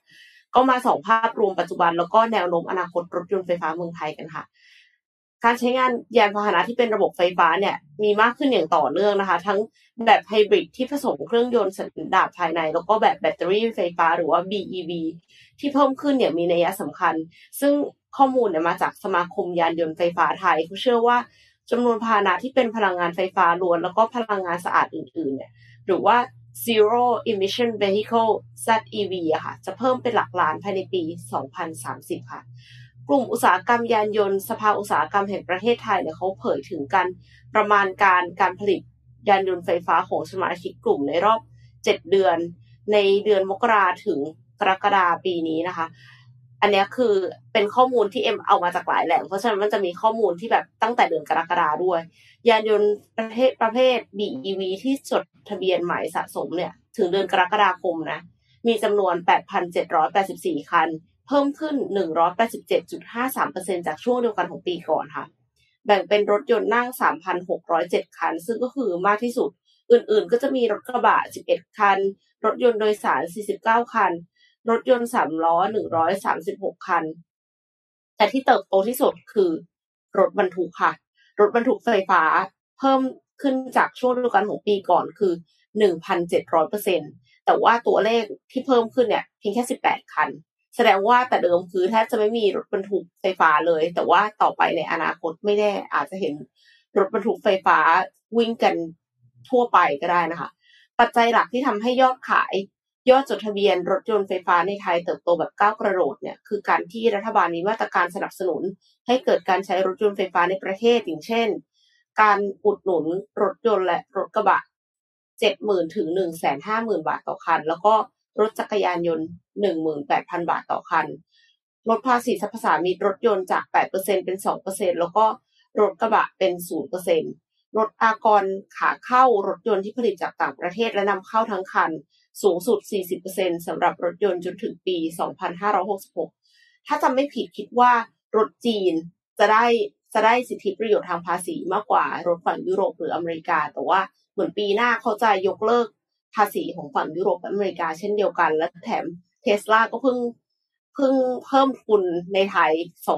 ก็มาส่องภาพรวมปัจจุบันแล้วก็แนวโน้มอนาคตรถยนต์ไฟฟ้าเมืองไทยกันค่ะ การใช้งานยานพาหนะที่เป็นระบบไฟฟ้าเนี่ยมีมากขึ้นอย่างต่อเนื่องนะคะ ทั้งแบบไฮบริดที่ผสมเครื่องยนต์สันดาปภายใน แล้วก็แบบแบตเตอรี่ไฟฟ้าหรือว่า BEV ที่เพิ่มขึ้นเนี่ยมีนัยสำคัญ ซึ่งข้อมูลเนี่ยมาจากสมาคมยานยนต์ไฟฟ้าไทยเขาเชื่อว่า จำนวนพาหนะที่เป็นพลังงานไฟฟ้าล้วน แล้วก็พลังงานสะอาดอื่น ๆ เนี่ย หรือว่า zero emission vehicle ZEV อะค่ะ จะเพิ่มเป็นหลักล้านภายในปี 2030 ค่ะ กลุ่มอุตสาหกรรมยานยนต์สภาอุตสาหกรรมแห่งประเทศไทยเนี่ยเขาเผยถึงการประมาณการการผลิตยานยนต์ไฟฟ้าของสมาชิกกลุ่มในรอบ 7 เดือน ในเดือนมกราถึงกรกฎาปีนี้นะคะ อันนี้คือเป็นข้อมูลที่เอ็มเอามาจากหลายแหล่ง เพราะฉะนั้นมันจะมีข้อมูลที่แบบตั้งแต่เดือนกรกฎาด้วย ยานยนต์ประเภทประเภท BEV ที่จดทะเบียนใหม่สะสมเนี่ย ถึงเดือนกรกฎาคมนะ มีจำนวน 8,784 คัน เพิ่มขึ้น 187.53%จากช่วงเดียวกันของปีก่อนค่ะ แบ่งเป็นรถยนต์นั่ง 3,607 คัน ซึ่งก็คือมากที่สุด อื่นๆ ก็จะมีรถกระบะ 11 คัน รถยนต์โดยสาร 49 คัน รถยนต์สามล้อหนึ่งร้อยสามสิบหกคัน แต่ที่เติบโตที่สุดคือรถบรรทุกค่ะ รถบรรทุกไฟฟ้าเพิ่มขึ้นจากช่วงฤดูกาลของปีก่อนคือหนึ่งพันเจ็ดร้อยเปอร์เซ็นแต่ว่าตัวเลขที่เพิ่มขึ้นเนี่ยเพียงแค่สิบแปดคัน แสดงว่าแต่เดิมคือแทบจะไม่มีรถบรรทุกไฟฟ้าเลย แต่ว่าต่อไปในอนาคตไม่แน่อาจจะเห็นรถบรรทุกไฟฟ้าวิ่งกันทั่วไปก็ได้นะคะ ปัจจัยหลักที่ทำให้ยอดขาย ยอดจดทะเบียนรถยนต์ไฟฟ้าในไทยเติบโตแบบก้าวกระโดดเนี่ยคือการที่รัฐบาลมีมาตรการสนับสนุน ให้เกิดการใช้รถยนต์ไฟฟ้าในประเทศอย่างเช่น การอุดหนุนรถยนต์และรถกระบะเจ็ดหมื่นถึงหนึ่งแสนห้าหมื่นบาทต่อคัน แล้วก็รถจักรยานยนต์หนึ่งหมื่นแปดพันบาทต่อคัน ลดภาษีสรรพสามิตรถยนต์จากแปดเปอร์เซ็นเป็นสองเปอร์เซ็นแล้วก็รถกระบะเป็นศูนย์เปอร์เซ็นลดอากรขาเข้ารถยนต์ที่ผลิตจากต่างประเทศและนำเข้าทั้งคัน สูงสุด 40%สำหรับรถยนต์จนถึงปี 2566 ถ้าจำไม่ผิดคิดว่ารถจีนจะได้จะได้สิทธิประโยชน์ทางภาษีมากกว่ารถฝั่งยุโรปหรืออเมริกา แต่ว่าเหมือนปีหน้าเขาจะยกเลิกภาษีของฝั่งยุโรปและอเมริกาเช่นเดียวกัน และแถมเทสลาก็เพิ่งเพิ่งเพิ่มทุนในไทย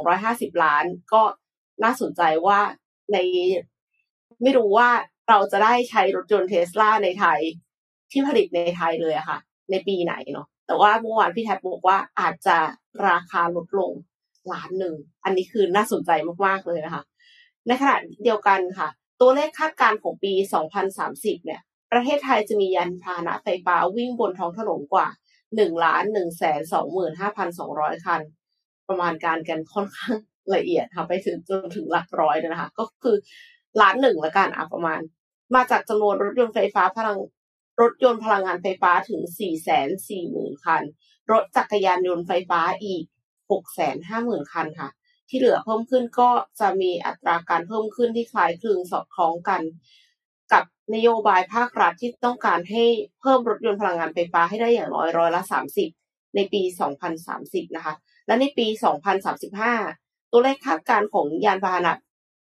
250 ล้าน ก็น่าสนใจว่าในไม่รู้ว่าเราจะได้ใช้รถยนต์เทสลาในไทย ที่ผลิตในไทยเลยอะค่ะ ในปีไหนเนาะแต่ว่าเมื่อวานพี่แท็บบอกว่าอาจจะราคาลดลงล้านหนึ่ง อันนี้คือน่าสนใจมากๆเลยนะคะ ในขณะเดียวกันค่ะ ตัวเลขคาดการณ์ของปี 2030 เนี่ย ประเทศไทยจะมียานพาหนะไฟฟ้าวิ่งบนท้องถนนกว่า1ล้าน1แสน25,200 คัน ประมาณการกันค่อนข้างละเอียดค่ะไปถึงจนถึงหลักร้อยเลยนะคะ ก็คือล้านหนึ่งละกันอะประมาณ มาจากจำนวนรถยนต์ไฟฟ้าพลัง รถยนต์พลังงานไฟฟ้าถึง 4 4 0 0 0 0 คัน รถจักรยานยนต์ไฟฟ้าอีก 6 5 0 0 0 0 คันค่ะ ที่เหลือเพิ่มขึ้นก็จะมีอัตราการเพิ่มขึ้นที่คล้ายคลึงสอดคล้องกัน กับนโยบายภาครัฐที่ต้องการให้เพิ่มรถยนต์พลังงานไฟฟ้าให้ได้อย่างน้อยร้อยละ 30 ในปี 2030 นะคะ และในปี 2035 ตัวเลขคาดการณ์ของยานพาหนะ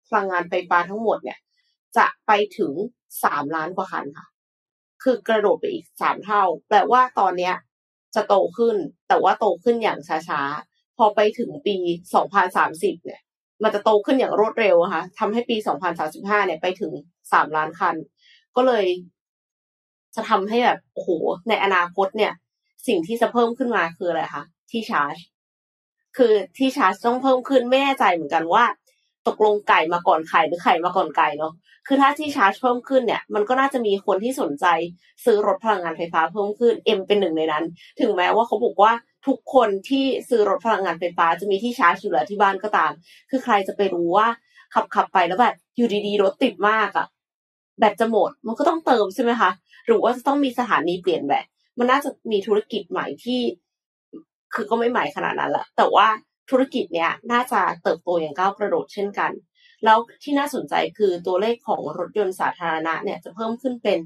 พลังงานไฟฟ้าทั้งหมดเนี่ยจะไปถึง 3 ล้านกว่าคันค่ะ คือกระโดดไปอีก3เท่า แปลว่าตอนเนี้ย จะโตขึ้น แต่ว่าโตขึ้นอย่างช้าๆ พอไปถึงปี2030เนี่ย มันจะโตขึ้นอย่างรวดเร็วค่ะทำให้ปี2035เนี่ยไปถึง3ล้านคัน ก็เลย จะทำให้แบบโอ้โหในอนาคตเนี่ย สิ่งที่จะเพิ่มขึ้นมาคืออะไรคะที่ชาร์จ คือที่ชาร์จต้องเพิ่มขึ้นไม่แน่ใจเหมือนกันว่า ตกลงไก่มาก่อนไข่หรือไข่มาก่อนไก่เนาะ คือถ้าที่ชาร์จเพิ่มขึ้นเนี่ย มันก็น่าจะมีคนที่สนใจซื้อรถพลังงานไฟฟ้าเพิ่มขึ้นเอ็มเป็นหนึ่งในนั้น ถึงแม้ว่าเขาบอกว่าทุกคนที่ซื้อรถพลังงานไฟฟ้าจะมีที่ชาร์จอยู่แล้วที่บ้านก็ตาม คือใครจะไปรู้ว่าขับขับไปแล้วแบบอยู่ดีๆรถติดมากอะแบตจะหมดมันก็ต้องเติมใช่ไหมคะ หรือว่าจะต้องมีสถานีเปลี่ยนแบต มันน่าจะมีธุรกิจใหม่ที่ คือก็ไม่ใหม่ขนาดนั้นละแต่ว่า ธุรกิจเนี้ยน่าจะเติบโตอย่างก้าวกระโดดเช่นกัน แล้วที่น่าสนใจคือตัวเลขของรถยนต์สาธารณะเนี่ยจะเพิ่มขึ้นเป็น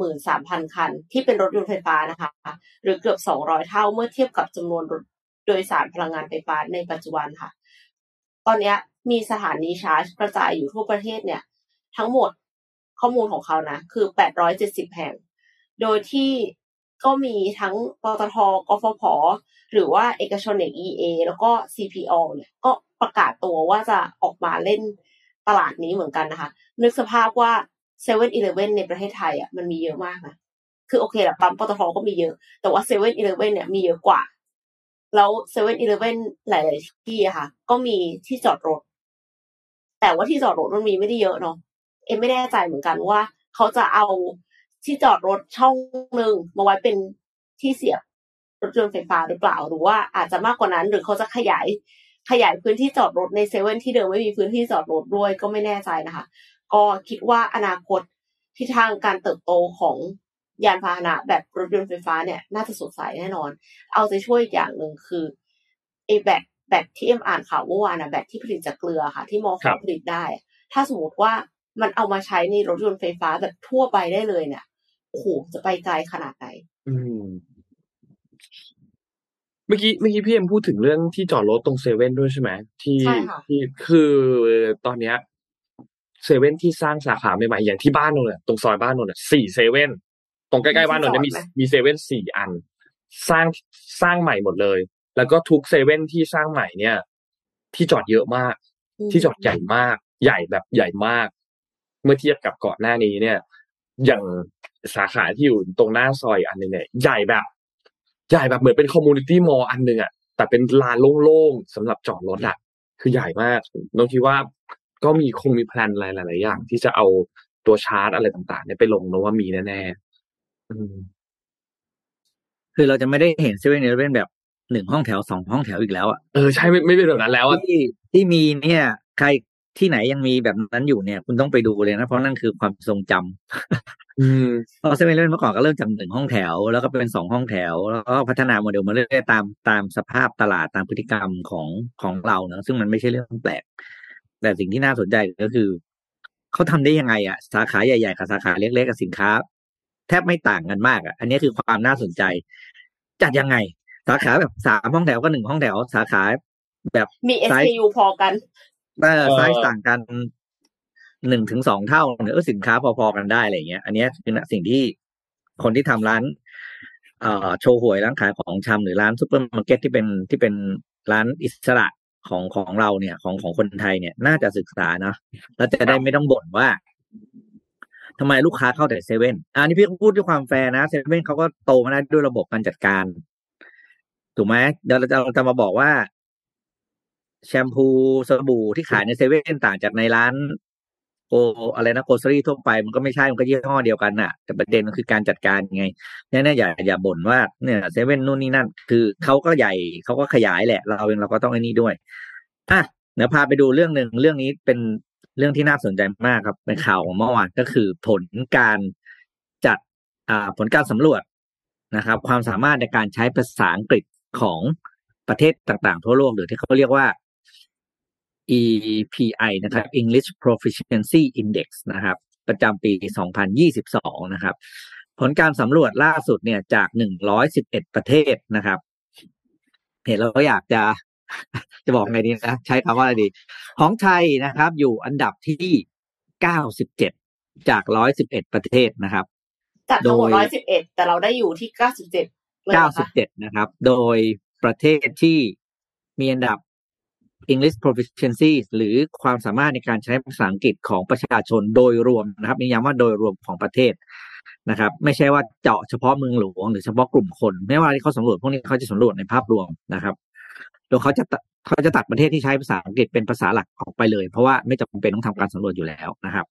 83,000 คัน ที่เป็นรถยนต์ไฟฟ้านะคะ หรือเกือบ 200 เท่าเมื่อเทียบกับจำนวนรถโดยสารพลังงานไฟฟ้าในปัจจุบันค่ะ ตอนนี้มีสถานีชาร์จกระจายอยู่ทั่วประเทศเนี่ย ทั้งหมดข้อมูลของเขานะ คือ 870 แห่ง โดยที่ ก็มีทั้งปตทกฟผหรือว่าเอกชนอย่าง EA แล้วก็ CPO เนี่ยก็ประกาศตัวว่าจะออกมาเล่นตลาดนี้เหมือนกันนะคะ นึกสภาพว่าเซเว่นอีเลฟเว่นในประเทศไทยอะมันมีเยอะมากนะคือโอเคแหละปั๊มปตทก็มีเยอะ แต่ว่าเซเว่นอีเลฟเว่นเนี่ยมีเยอะกว่า แล้วเซเว่นอีเลฟเว่นหลาย ๆ ที่อะค่ะ ก็มีที่จอดรถ แต่ว่าที่จอดรถมันมีไม่ได้เยอะเนาะเอ็มไม่แน่ใจเหมือนกันว่า เขาจะเอา ที่จอดรถช่องหนึ่งมาไว้เป็นที่เสียบรถยนต์ไฟฟ้าหรือเปล่า หรือว่าอาจจะมากกว่านั้น หรือเขาจะขยายขยายพื้นที่จอดรถในเซเว่นที่เดิมไม่มีพื้นที่จอดรถด้วยก็ไม่แน่ใจนะคะ ก็คิดว่าอนาคตที่ทางการเติบโตของยานพาหนะแบบรถยนต์ไฟฟ้าเนี่ยน่าจะสดใสแน่นอน เอาใจช่วยอย่างหนึ่งคือไอแบตแบตที่เอ็มอ่านข่าวเมื่อวานนะแบตที่ผลิตจากเกลือค่ะ ที่มอขผลิตได้ ถ้าสมมติว่ามันเอามาใช้ในรถยนต์ไฟฟ้าแบบทั่วไปได้เลยเนี่ย โอ้โหจะไปไกลขนาดไหนอืมเมื่อกี้เมื่อกี้พี่เอ็มพูดถึงเรื่องที่จอดรถตรงเซเว่นด้วยใช่ไหมที่ใช่ค่ะที่คือตอนเนี้ยเซเว่นที่สร้างสาขาใหม่ๆอย่างที่บ้านนนท์อะตรงซอยบ้านนนท์อะสี่เซเว่นตรงใกล้ๆบ้านนนท์เนี่ยมีมีเซเว่นสี่อัน สร้างสร้างใหม่หมดเลย แล้วก็ทุกเซเว่นที่สร้างใหม่เนี่ย ที่จอดเยอะมาก ที่จอดใหญ่มาก ใหญ่แบบใหญ่มาก เมื่อเทียบกับก่อนหน้านี้เนี่ย อย่างสาขาที่อยู่ตรงหน้าซอยอันหนึ่งเนี่ยใหญ่แบบ ใหญ่แบบเหมือนเป็นคอมมูนิตี้มอลล์อันหนึ่งอะแต่เป็นลานโล่งๆสำหรับจอดรถอะคือใหญ่มากน้องคิดว่าก็มีคงมี plan อะไรหลาย ๆ อย่าง ที่จะเอาตัวชาร์จอะไรต่างๆเนี่ยไปลงนะว่ามีแน่ๆอืมคือเราจะไม่ได้เห็นเซเว่นเอเลเว่นแบบหนึ่งห้องแถวสองห้องแถวอีกแล้วอะเออใช่ไม่ไม่เป็นแบบนั้นแล้วอะที่ที่มีเนี่ย ใคร ที่ไหนยังมีแบบนั้นอยู่เนี่ย คุณต้องไปดูเลยนะ เพราะนั่นคือความทรงจำอืมเพราะเซเว่นเอเลเว่นเมื่อก่อนก็เริ่มจากหนึ่งห้องแถว แล้วก็เป็นสองห้องแถว แล้วก็พัฒนาโมเดลมาเรื่อยๆตามตามสภาพตลาดตามพฤติกรรมของของเราเนอะซึ่งมันไม่ใช่เรื่องแปลก แต่สิ่งที่น่าสนใจก็คือเขาทำได้ยังไงอะสาขาใหญ่ๆกับสาขาเล็กๆกับสินค้า แทบไม่ต่างกันมากอะอันนี้คือความน่าสนใจ จัดยังไง สาขาแบบสามห้องแถวก็หนึ่งห้องแถว สาขาแบบมีไซส์ SKU พอกัน เออไซส์ต่างกันหนึ่งถึงสองเท่าเนี่ยเออสินค้าพอๆกันได้อะไรเงี้ย อันเนี้ยคือสิ่งที่คนที่ทำร้านเอ่อโชห่วยร้านขายของชำหรือร้านซูเปอร์มาร์เก็ตที่เป็นที่เป็นร้านอิสระของของเราเนี่ย ของของคนไทยเนี่ยน่าจะศึกษานะแล้วจะได้ไม่ต้องบ่นว่าทำไมลูกค้าเข้าแต่เซเว่นอันนี้พี่ก็พูดด้วยความแฟร์นะเซเว่นเขาก็โตมาได้ด้วยระบบการจัดการ ถูกไหมเดี๋ยวเราจะเราจะมาบอกว่า แชมพูสบู่ที่ขายในเซเว่นต่างจากในร้านโออะไรนะโกซรี่ทั่วไปมันก็ไม่ใช่ มันก็ยี่ห้อเดียวกันน่ะ แต่ประเด็นมันคือการจัดการไงเนี่ยอย่าอย่าบ่นว่าเนี่ยเซเว่นนู่นนี่นั่น คือเขาก็ใหญ่เขาก็ขยายแหละ เราเองเราก็ต้องไอ้นี่ด้วยอะเดี๋ยวพาไปดูเรื่องหนึ่งเรื่องนี้เป็นเรื่องที่น่าสนใจมากครับเป็นข่าวของเมื่อวานก็คือผลการจัดอ่าผลการสำรวจนะครับ ความสามารถในการใช้ภาษาอังกฤษของประเทศต่างๆ ทั่วโลกหรือที่เขาเรียกว่า EPI นะครับ English Proficiency Index นะครับ ประจำปี 2022 นะครับ ผลการสำรวจล่าสุดเนี่ยจาก 111 ประเทศนะครับ เห็นแล้วก็อยากจะจะบอกไงดีนะ ใช้คำว่าอะไรดี ของไทยนะครับ อยู่อันดับที่ 97 จาก 111 ประเทศนะครับ จากทั้งหมดโดยร้อยสิบเอ็ดแต่เราได้อยู่ที่เก้าสิบเจ็ดเลยนะคะ97 นะครับ โดยประเทศที่มีอันดับ English Proficiency หรือความสามารถในการใช้ภาษาอังกฤษของประชาชนโดยรวมนะครับนิยามว่าโดยรวมของประเทศนะครับ ไม่ใช่ว่าเจาะเฉพาะเมืองหลวงหรือเฉพาะกลุ่มคนไม่ว่าที่เขาสำรวจพวกนี้เขาจะสำรวจในภาพรวมนะครับโดยเขาจะเขาจะตัดประเทศที่ใช้ภาษาอังกฤษเป็นภาษาหลักออกไปเลย เพราะว่าไม่จำเป็นต้องทำการสำรวจอยู่แล้วนะครับ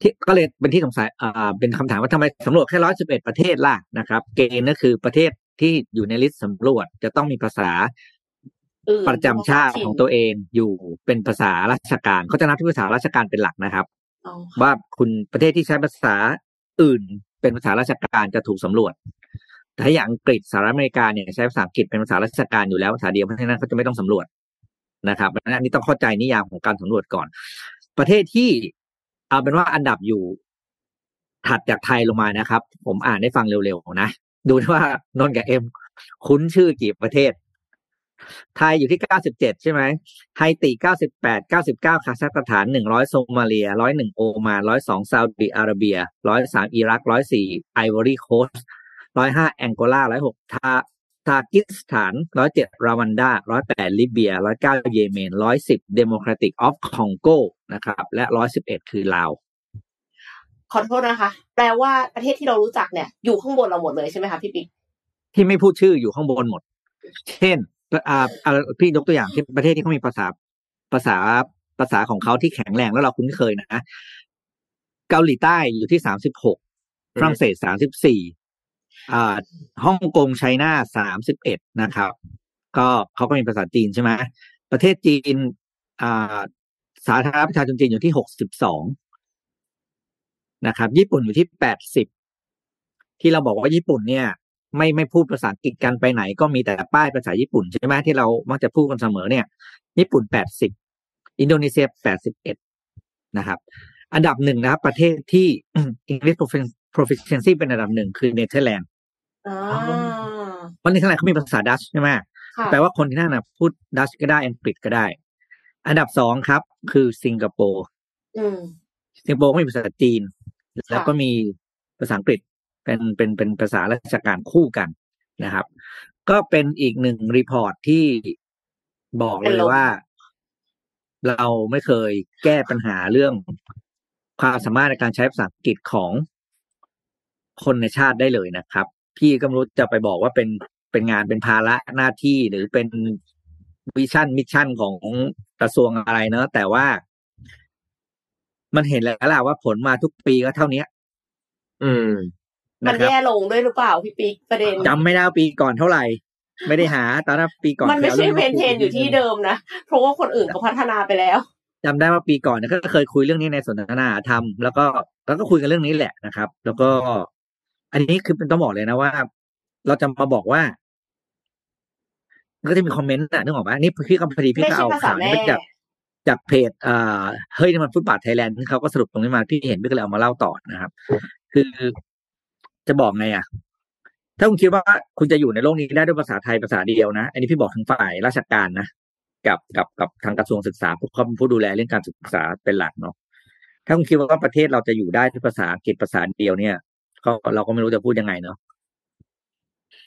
ที่ก็เลยเป็นที่สงสัยอ่าเป็นคำถามว่าทำไมสำรวจแค่ร้อยสิบเอ็ดประเทศล่ะนะครับ เกณฑ์ก็คือประเทศที่อยู่ในลิสต์สำรวจจะต้องมีภาษา ประจำชาติของตัวเองอยู่เป็นภาษาราชการเขาจะนับที่ภาษาราชการเป็นหลักนะครับอ๋อว่าคุณประเทศที่ใช้ภาษาอื่น เป็นภาษาราชการจะถูกสำรวจแต่ถ้าอย่างอังกฤษสหรัฐอเมริกาเนี่ยใช้ภาษาอังกฤษเป็นภาษาราชการอยู่แล้วภาษาเดียวเพราะฉะนั้นเขาจะไม่ต้องสำรวจนะครับเพราะฉะนั้นอันนี้ต้องเข้าใจนิยามของการสำรวจก่อน ประเทศที่เอาเป็นว่าอันดับอยู่ถัดจากไทยลงมานะครับ ผมอ่านให้ฟังเร็วๆนะ ดูว่า นนท์กับเอ็ม คุ้นชื่อกี่ประเทศ ไทยอยู่ที่97ใช่ไหมไฮติ98 99คาซัคสถาน100โซมาเลีย101โอมาน102ซาอุดิอาระเบีย103อิรัก104ไอวอรีโคสต์105แองโกลา106ทาจิกิสถาน107รวันดา108ลิเบีย109เยเมน110 Democratic of คองโกนะครับ และ111คือลาว ขอโทษนะคะ แปลว่าประเทศที่เรารู้จักเนี่ย อยู่ข้างบนเราหมดเลยใช่ไหมคะพี่ปิ๊กที่ไม่พูดชื่ออยู่ข้างบนหมด เช่น อ่าอ่าพี่ยกตัวอย่างที่ประเทศที่เขามีภาษาภาษาภาษาของเขาที่แข็งแรงแล้วเราคุ้นเคยนะเกาหลีใต้อยู่ที่สามสิบหกฝรั่งเศสสามสิบสี่อ่าฮ่องกงไชน่าสามสิบเอ็ดนะครับ ก็เขาก็มีภาษาจีนใช่ไหมประเทศจีนอ่าสาธารณรัฐประชาชนจีนอยู่ที่หกสิบสองนะครับ ญี่ปุ่นอยู่ที่แปดสิบที่เราบอกว่าญี่ปุ่นเนี่ย ไม่ไม่พูดภาษาอังกฤษกันไปไหน ก็มีแต่ป้ายภาษาญี่ปุ่นใช่ไหมที่เรามักจะพูดกันเสมอเนี่ย ญี่ปุ่นแปดสิบอินโดนีเซียแปดสิบเอ็ดนะครับ อันดับหนึ่งนะครับ ประเทศที่ English Proficiency เป็นอันดับหนึ่งคือเนเธอร์แลนด์อ่าเพราะเนเธอร์แลนด์เขามีภาษาดัตช์ใช่ไหมค่ะแปลว่าคนที่นั่นนะพูดดัตช์ก็ได้อังกฤษก็ได้ อันดับสองครับ คือสิงคโปร์อืมสิงคโปร์ก็มีภาษาจีน แล้วก็มีภาษาอังกฤษ เป็นเป็นเป็นภาษาราชการคู่กันนะครับ ก็เป็นอีกหนึ่ง report ที่บอกเลยว่า เราไม่เคยแก้ปัญหาเรื่องความสามารถในการใช้ภาษาอังกฤษของคนในชาติได้เลยนะครับ พี่ก็ไม่รู้จะไปบอกว่าเป็นเป็นงานเป็นภาระหน้าที่หรือเป็น vision mission ของกระทรวงอะไรเนอะแต่ว่า มันเห็นแล้วล่ะว่าผลมาทุกปีก็เท่านี้อืม มันนะครับแย่ลงด้วยหรือเปล่าพี่ปิ๊กประเด็นจำไม่ได้ว่าปีก่อนเท่าไหร่ ไม่ได้หาตอนนั้นปีก่อนมันไม่ใช่คยอาเมรื่องนเทนอยู่ที่เดิมนะเพราะว่าคนอื่นเขาพัฒนาไปแล้วจำได้ว่าปีก่อนเนี่ยก็เคยคุยเรื่องนี้ในสนทนาธรรมแล้วก็แล้วก็คุยกันเรื่องนี้แหละนะครับ แล้วก็ อันนี้คือเป็นต้องบอกเลยนะว่า เราจะมาบอกว่าก็จะมีคอมเมนต์นะนึกออกปะนี่พี่ก็พอดีพี่ไม่ก็ใช่เอาภาษาข่าวนี้แม่มาจากจากเพจอ่าเฮ้ยนี่มันฟุตบาทไทยแลนด์ที่เขาก็สรุปตรงนี้มาพี่เห็นพี่ก็เลยเอามาเล่าต่อนะครับ คือ จะบอกไงอะ ถ้าคุณคิดว่าคุณจะอยู่ในโลกนี้ได้ด้วยภาษาไทยภาษาเดียวนะ อันนี้พี่บอกถึงฝ่ายราชการนะ กับกับกับทางกระทรวงศึกษาผู้เขาเป็นผู้ดูแลเรื่องการศึกษาเป็นหลักเนาะ ถ้าคุณคิดว่าประเทศเราจะอยู่ได้ด้วยภาษาอังกฤษภาษาเดียวเนี่ยก็เราก็ไม่รู้จะพูดยังไงเนาะ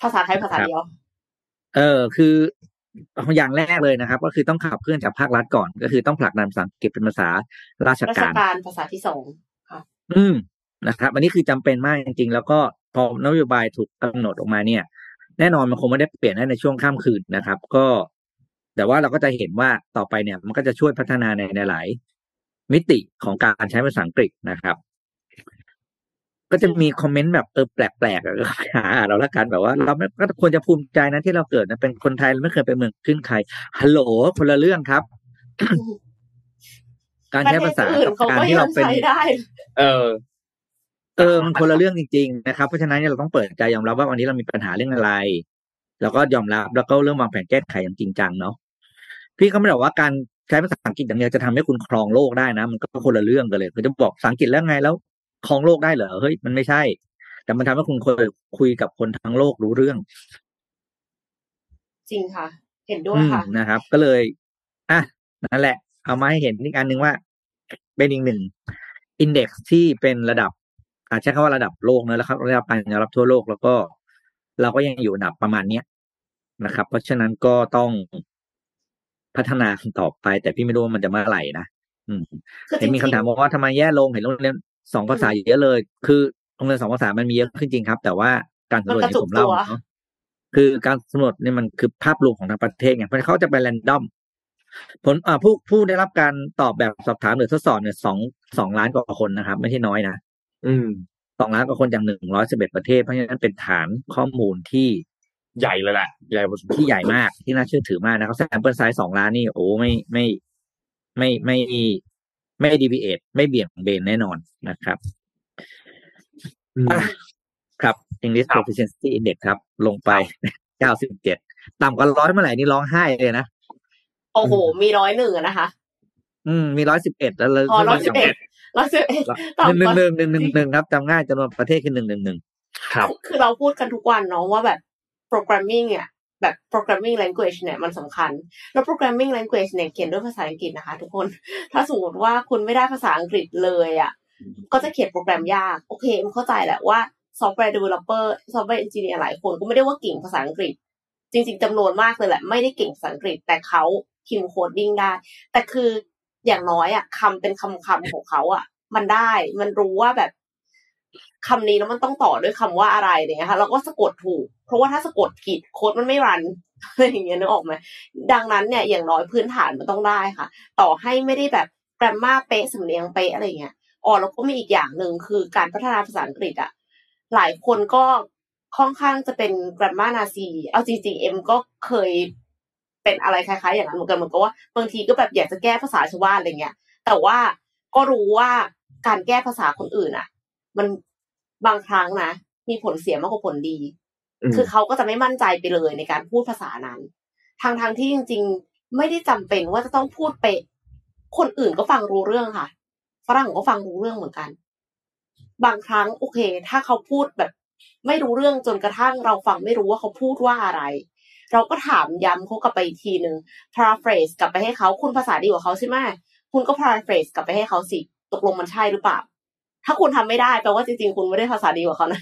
ภาษาไทยภาษาเดียว เออ คืออย่างแรกเลยนะครับ ก็คือต้องขับเคลื่อนจากภาครัฐก่อน ก็คือต้องผลักดันภาษาอังกฤษเป็นภาษาราชราชการการภาษาที่สองอืม นะครับ อันนี้คือจำเป็นมากจริงๆ แล้วก็พอนโยบายถูกกำหนดออกมาเนี่ย แน่นอนมันคงไม่ได้เปลี่ยนได้ในช่วงข้ามคืนนะครับ ก็ แต่ว่าเราก็จะเห็นว่าต่อไปเนี่ย มันก็จะช่วยพัฒนาในในหลาย มิติของการใช้ภาษาอังกฤษนะครับ ก็จะมีคอมเมนต์แบบเออแปลกๆอะก็หาอ่านเราละกันแบบว่า เราไม่ก็ควรจะภูมิใจนะที่เราเกิดนะเป็นคนไทยเราไม่เคยไปเมืองขึ้นใครฮัลโหลคนละเรื่องครับการประใช้เทภาศษาอื่นกับเขาการก็ที่ยัเรางเป็นใช้ได้เออ เออมันคนละเรื่องจริง ๆ นะครับเพราะฉะนั้นเนี่ยเราต้องเปิดใจยอมรับว่าวันนี้เรามีปัญหาเรื่องอะไร แล้วก็ยอมรับแล้วก็เริ่มวางแผนแก้ไขอย่างจริงจังเนาะพี่ก็ไม่ได้บอกว่าการใช้ภาษาอังกฤษอย่างเดียวจะทำให้คุณครองโลกได้นะ มันก็คนละเรื่องกันเลยคือจะบอกภาษาอังกฤษแล้วไงแล้วครองโลกได้เหรอเฮ้ยมันไม่ใช่ แต่มันทำให้คุณคุยคุยกับคนทั้งโลกรู้เรื่อง จริงค่ะ เห็นด้วยอืมค่ะนะครับ ก็เลยอะนั่นแหละ เอามาให้เห็นอีกอันหนึ่งว่า เป็นอีกหนึ่งอินเด็กซ์ที่เป็นระดับ อาจใช้คำว่าระดับโลกเนอะแล้วครับระดับการยอมรับทั่วโลกแล้วก็ เราก็ยังอยู่อันดับประมาณเนี้ยนะครับ เพราะฉะนั้นก็ต้องพัฒนาต่อไป แต่พี่ไม่รู้ว่ามันจะเมื่อไหร่นะอืมคือจเห็นมีริงคำถามบอกว่าทำไมแย่ลงเห็นโรงเรียนสองภาษาเยอะเลย คือโรงเรียนสองภาษามันมีเยอะขึ้นจริงครับ แต่ว่าการสำรวจที่ผมเล่าเนาะคือการสำรวจเนี่ยมันคือภาพรวมของทั้งประเทศไงเพราะเขาจะไป random ผลอ่าผู้ผู้ได้รับการตอบแบบสอบถามหรือทดสอบเนี่ยสองสองล้านกว่าคนนะครับ ไม่ใช่น้อยนะ อืมสองล้านกว่าคนจากหนึ่งร้อยสิบเอ็ดประเทศ เพราะฉะนั้นเป็นฐานข้อมูลที่ใหญ่เลยแหละใหญ่พอสมควรที่ใหญ่มากที่น่าเชื่อถือมากนะครับ sample size สองล้านนี่โอ้ไม่ไม่ไม่ไม่ไม่ดีวีเอทไม่เบี่ยงเบนแน่นอนนะครับอืมอะครับ English ครับ Proficiency Index ครับ ลงไป97ต่ำกว่าร้อยเมื่อไหร่นี่ร้องไห้เลยนะ โอ้โห มีร้อยหนึ่งอะนะคะ อืม มีร้อยสิบเอ็ดแล้วเลยอ๋อร้อยสิบเอ็ด ร้อยสิบเอ็ดหนึ่งหนึ่งหนึ่งหนึ่งหนึ่งหนึ่งครับจำง่ายจำนวนประเทศคือหนึ่งหนึ่งหนึ่งครับ คือเราพูดกันทุกวันเนาะว่าแบบ programming เนี่ยแบบ programming language เนี่ยมันสำคัญ แล้ว programming language เนี่ยเขียนด้วยภาษาอังกฤษนะคะ ทุกคน ถ้าสมมติว่าคุณไม่ได้ภาษาอังกฤษเลยอะ่ะ ก็จะเขียนโปรแกรมยาก โอเคมันเข้าใจแหละว่า software developer software engineer หลายคนก็ไม่ได้ว่าเก่งภาษาอังกฤษ จริง ๆจำนวนมากเลยแหละ ไม่ได้เก่งภาษาอังกฤษ แต่เขาพิมพ์โคดดิ้งได้ แต่คือ อย่างน้อยอะคำเป็นคำคำๆของเขาอะมันได้ มันรู้ว่าแบบคำนี้แล้วมันต้องต่อด้วยคำว่าอะไรเงี้ยค่ะเราก็สะกดถูก เพราะว่าถ้าสะกดผิดโค้ดมันไม่รันอะไรอย่างเงี้ยนึกออกไหมดังนั้นเนี่ยอย่างน้อยพื้นฐานมันต้องได้ค่ะ ต่อให้ไม่ได้แบบแกรมมาเป๊ะสำเนียงเป๊ะอะไรเงี้ยอ๋อแล้วก็มีอีกอย่างหนึ่งคือการพัฒนาภาษาอังกฤษอะหลายคนก็ค่อนข้างจะเป็นแกรมมานาซี เอาจริงๆเอ็มก็เคย เป็นอะไรคล้ายๆ อย่างนั้นเหมือนกันเหมือนกับว่าบางทีก็แบบอยากจะแก้ภาษาชาวบ้านอะไรเงี้ย แต่ว่าก็รู้ว่าการแก้ภาษาคนอื่นอะมันบางครั้งนะมีผลเสียมากกว่าผลดีอืมคือเขาก็จะไม่มั่นใจไปเลยในการพูดภาษานั้นทางทางๆที่จริง ๆ ไม่ได้จำเป็นว่าจะต้องพูดเป๊ะคนอื่นก็ฟังรู้เรื่องค่ะฝรั่งก็ฟังรู้เรื่องเหมือนกัน บางครั้งโอเค ถ้าเขาพูดแบบ ไม่รู้เรื่องจนกระทั่งเราฟังไม่รู้ว่าเขาพูดว่าอะไร เราก็ถามย้ำเขากลับไปอีกทีหนึ่ง paraphrase กลับไปให้เขาคุณภาษาดีกว่าเขาใช่ไหมคุณก็ paraphrase กลับไปให้เขาสิตกลงมันใช่หรือเปล่า ถ้าคุณทำไม่ได้แปลว่าจริงๆ คุณไม่ได้ภาษาดีกว่าเขานะ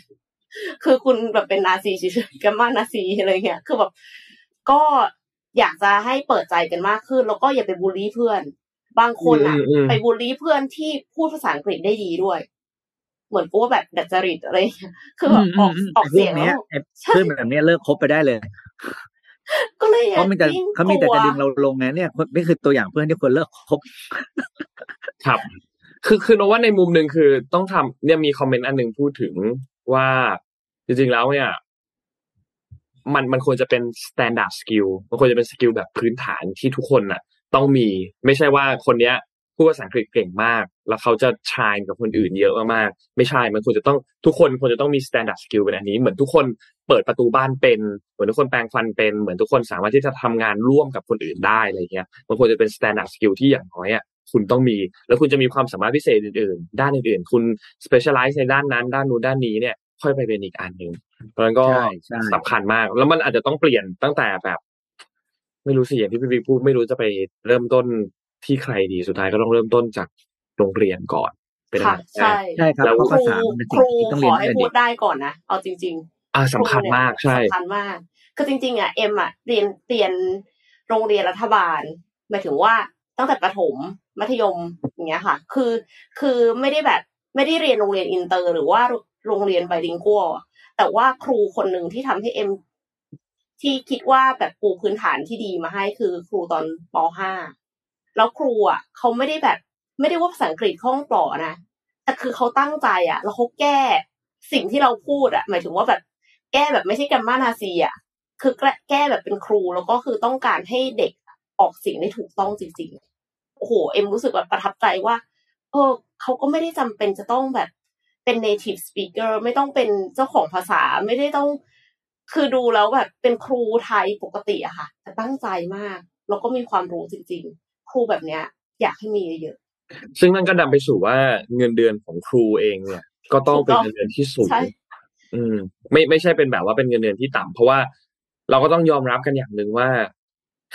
คือคุณแบบเป็นนาซีเฉยๆกันมากนาซีอะไรเงี้ยคือแบบก็อยากจะให้เปิดใจกันมากขึ้น แล้วก็อย่าไปบูลลี่เพื่อน บางคนอะอืมอืมไปบูลลี่เพื่อนที่พูดภาษาอังกฤษได้ดีด้วย เหมือนกูว่าแบบดัดจริตอะไรอย่างเงี้ยคือแบบออกมมออกเสียงไพวกเนี้แล้ยวไอ้ใช่เพื่อนแบบเนี้ยเลิกคบไปได้เลย ก็เลยเขามีแต่ยิ่งเขามีแต่กลัวจะดึงเราลงไงเนี่ยคนนี่คือตัวอย่างเพื่อนที่ควรเลิกคบครับ คือคือโนว่าในมุมหนึ่งคือต้องทำเนี่ยมีคอมเมนต์อันหนึ่งพูดถึงว่าจริงๆแล้วเนี่ย มันมันควรจะเป็น standard skill มันควรจะเป็นสกิลแบบพื้นฐานที่ทุกคนน่ะ ต้องมีไม่ใช่ว่าคนเนี้ย พูดภาษาอังกฤษเก่งมาก แล้วเขาจะชายกับคนอื่นเยอะมากๆไม่ใช่มันควรจะต้องทุกคนควรจะต้องมี standard skill เป็นอันนี้ เหมือนทุกคนเปิดประตูบ้านเป็น เหมือนทุกคนแปรงฟันเป็น เหมือนทุกคนสามารถที่จะทำงานร่วมกับคนอื่นได้อะไรเงี้ย มันควรจะเป็น standard skill ที่อย่างน้อยอะคุณต้องมี แล้วคุณจะมีความสามารถพิเศษอื่นๆ ด้านอื่นๆ คุณ specialize ในด้านนั้น ด้านนู้นด้านนี้เนี่ย ค่อยไปเป็นอีกอันหนึ่งเพราะฉะนั้นก็ใช่ใช่สำคัญมาก แล้วมันอาจจะต้องเปลี่ยนตั้งแต่แบบ ไม่รู้สิอย่างที่พี่บิ๊กพูดไม่รู้จะไปเริ่มต้น ที่ใครดีสุดท้ายก็ต้องเริ่มต้นจากโรงเรียนก่อน เป็นอันค่ะดับแรใช่กใช่ครับแล้วเพราะครูภาษามันเป็นคสิ่งรูที่ต้องขเรียนอตั้ให้งแต่พูเด็ดกได้ก่อนนะเอาจริง ๆ อ่าสำคัญมากใช่สำคัญมากคือจริง ๆ อะเอ็มอะเรียนเรียนโรงเรียนรัฐบาลหมายถึงว่าตั้งแต่ประถมมัธยมอย่างเงี้ยค่ะ คือคือไม่ได้แบบไม่ได้เรียนโรงเรียนอินเตอร์ หรือว่าโรงเรียน bilingual แต่ว่าครูคนหนึ่งที่ทำให้เอ็มที่คิดว่าแบบปูพื้นฐานที่ดีมาให้คือครูตอนป .5 แล้วครูอะเขาไม่ได้แบบ ไม่ได้ว่าภาษาอังกฤษคล่องปร๋อนะแต่คือเขาตั้งใจอะ แล้วเขาแก้สิ่งที่เราพูดอะ หมายถึงว่าแบบแก้แบบไม่ใช่แกรมมานาซีอะคือแก้แบบเป็นครูแล้วก็คือต้องการให้เด็กออกเสียงได้ถูกต้องจริงๆโอ้โหเอ็มรู้สึกแบบประทับใจว่า เออเขาก็ไม่ได้จำเป็นจะต้องแบบเป็น native speaker ไม่ต้องเป็นเจ้าของภาษาไม่ได้ต้อง คือดูแล้วแบบเป็นครูไทยปกติอะค่ะแต่ตั้งใจมาก แล้วก็มีความรู้จริง ๆ ครูแบบเนี้ย อยากให้มีเยอะซึ่งนั่นก็นำไปสู่ว่าเงินเดือนของครูเองเนี่ย ก็ต้องเป็นถูกต้องเงินเดือนที่สูงใช่อืม ไม่ไม่ใช่เป็นแบบว่าเป็นเงินเดือนที่ต่ำเพราะว่าเราก็ต้องยอมรับกันอย่างหนึ่งว่า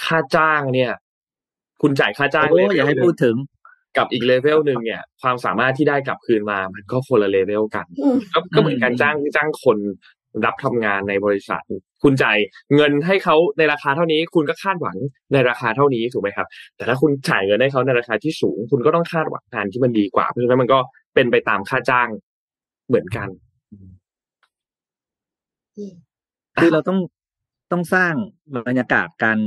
ค่าจ้างเนี่ย คุณจ่ายค่าจ้างโอ้เลเวลอย่าให้หนึ่งพูดถึงกับอีกเลเวลหนึ่งเนี่ย ความสามารถที่ได้กลับคืนมา มันก็คนละเลเวลกันอืมก็ก็เหมือนการอืมจ้างจ้างคน รับทำงานในบริษัท คุณจ่ายเงินให้เขาในราคาเท่านี้ คุณก็คาดหวังในราคาเท่านี้ถูกไหมครับ แต่ถ้าคุณจ่ายเงินให้เขาในราคาที่สูง คุณก็ต้องคาดหวังงานที่มันดีกว่า เพราะฉะนั้นมันก็เป็นไปตามค่าจ้างเหมือนกันคือเราต้องต้องสร้างบรรยากาศการ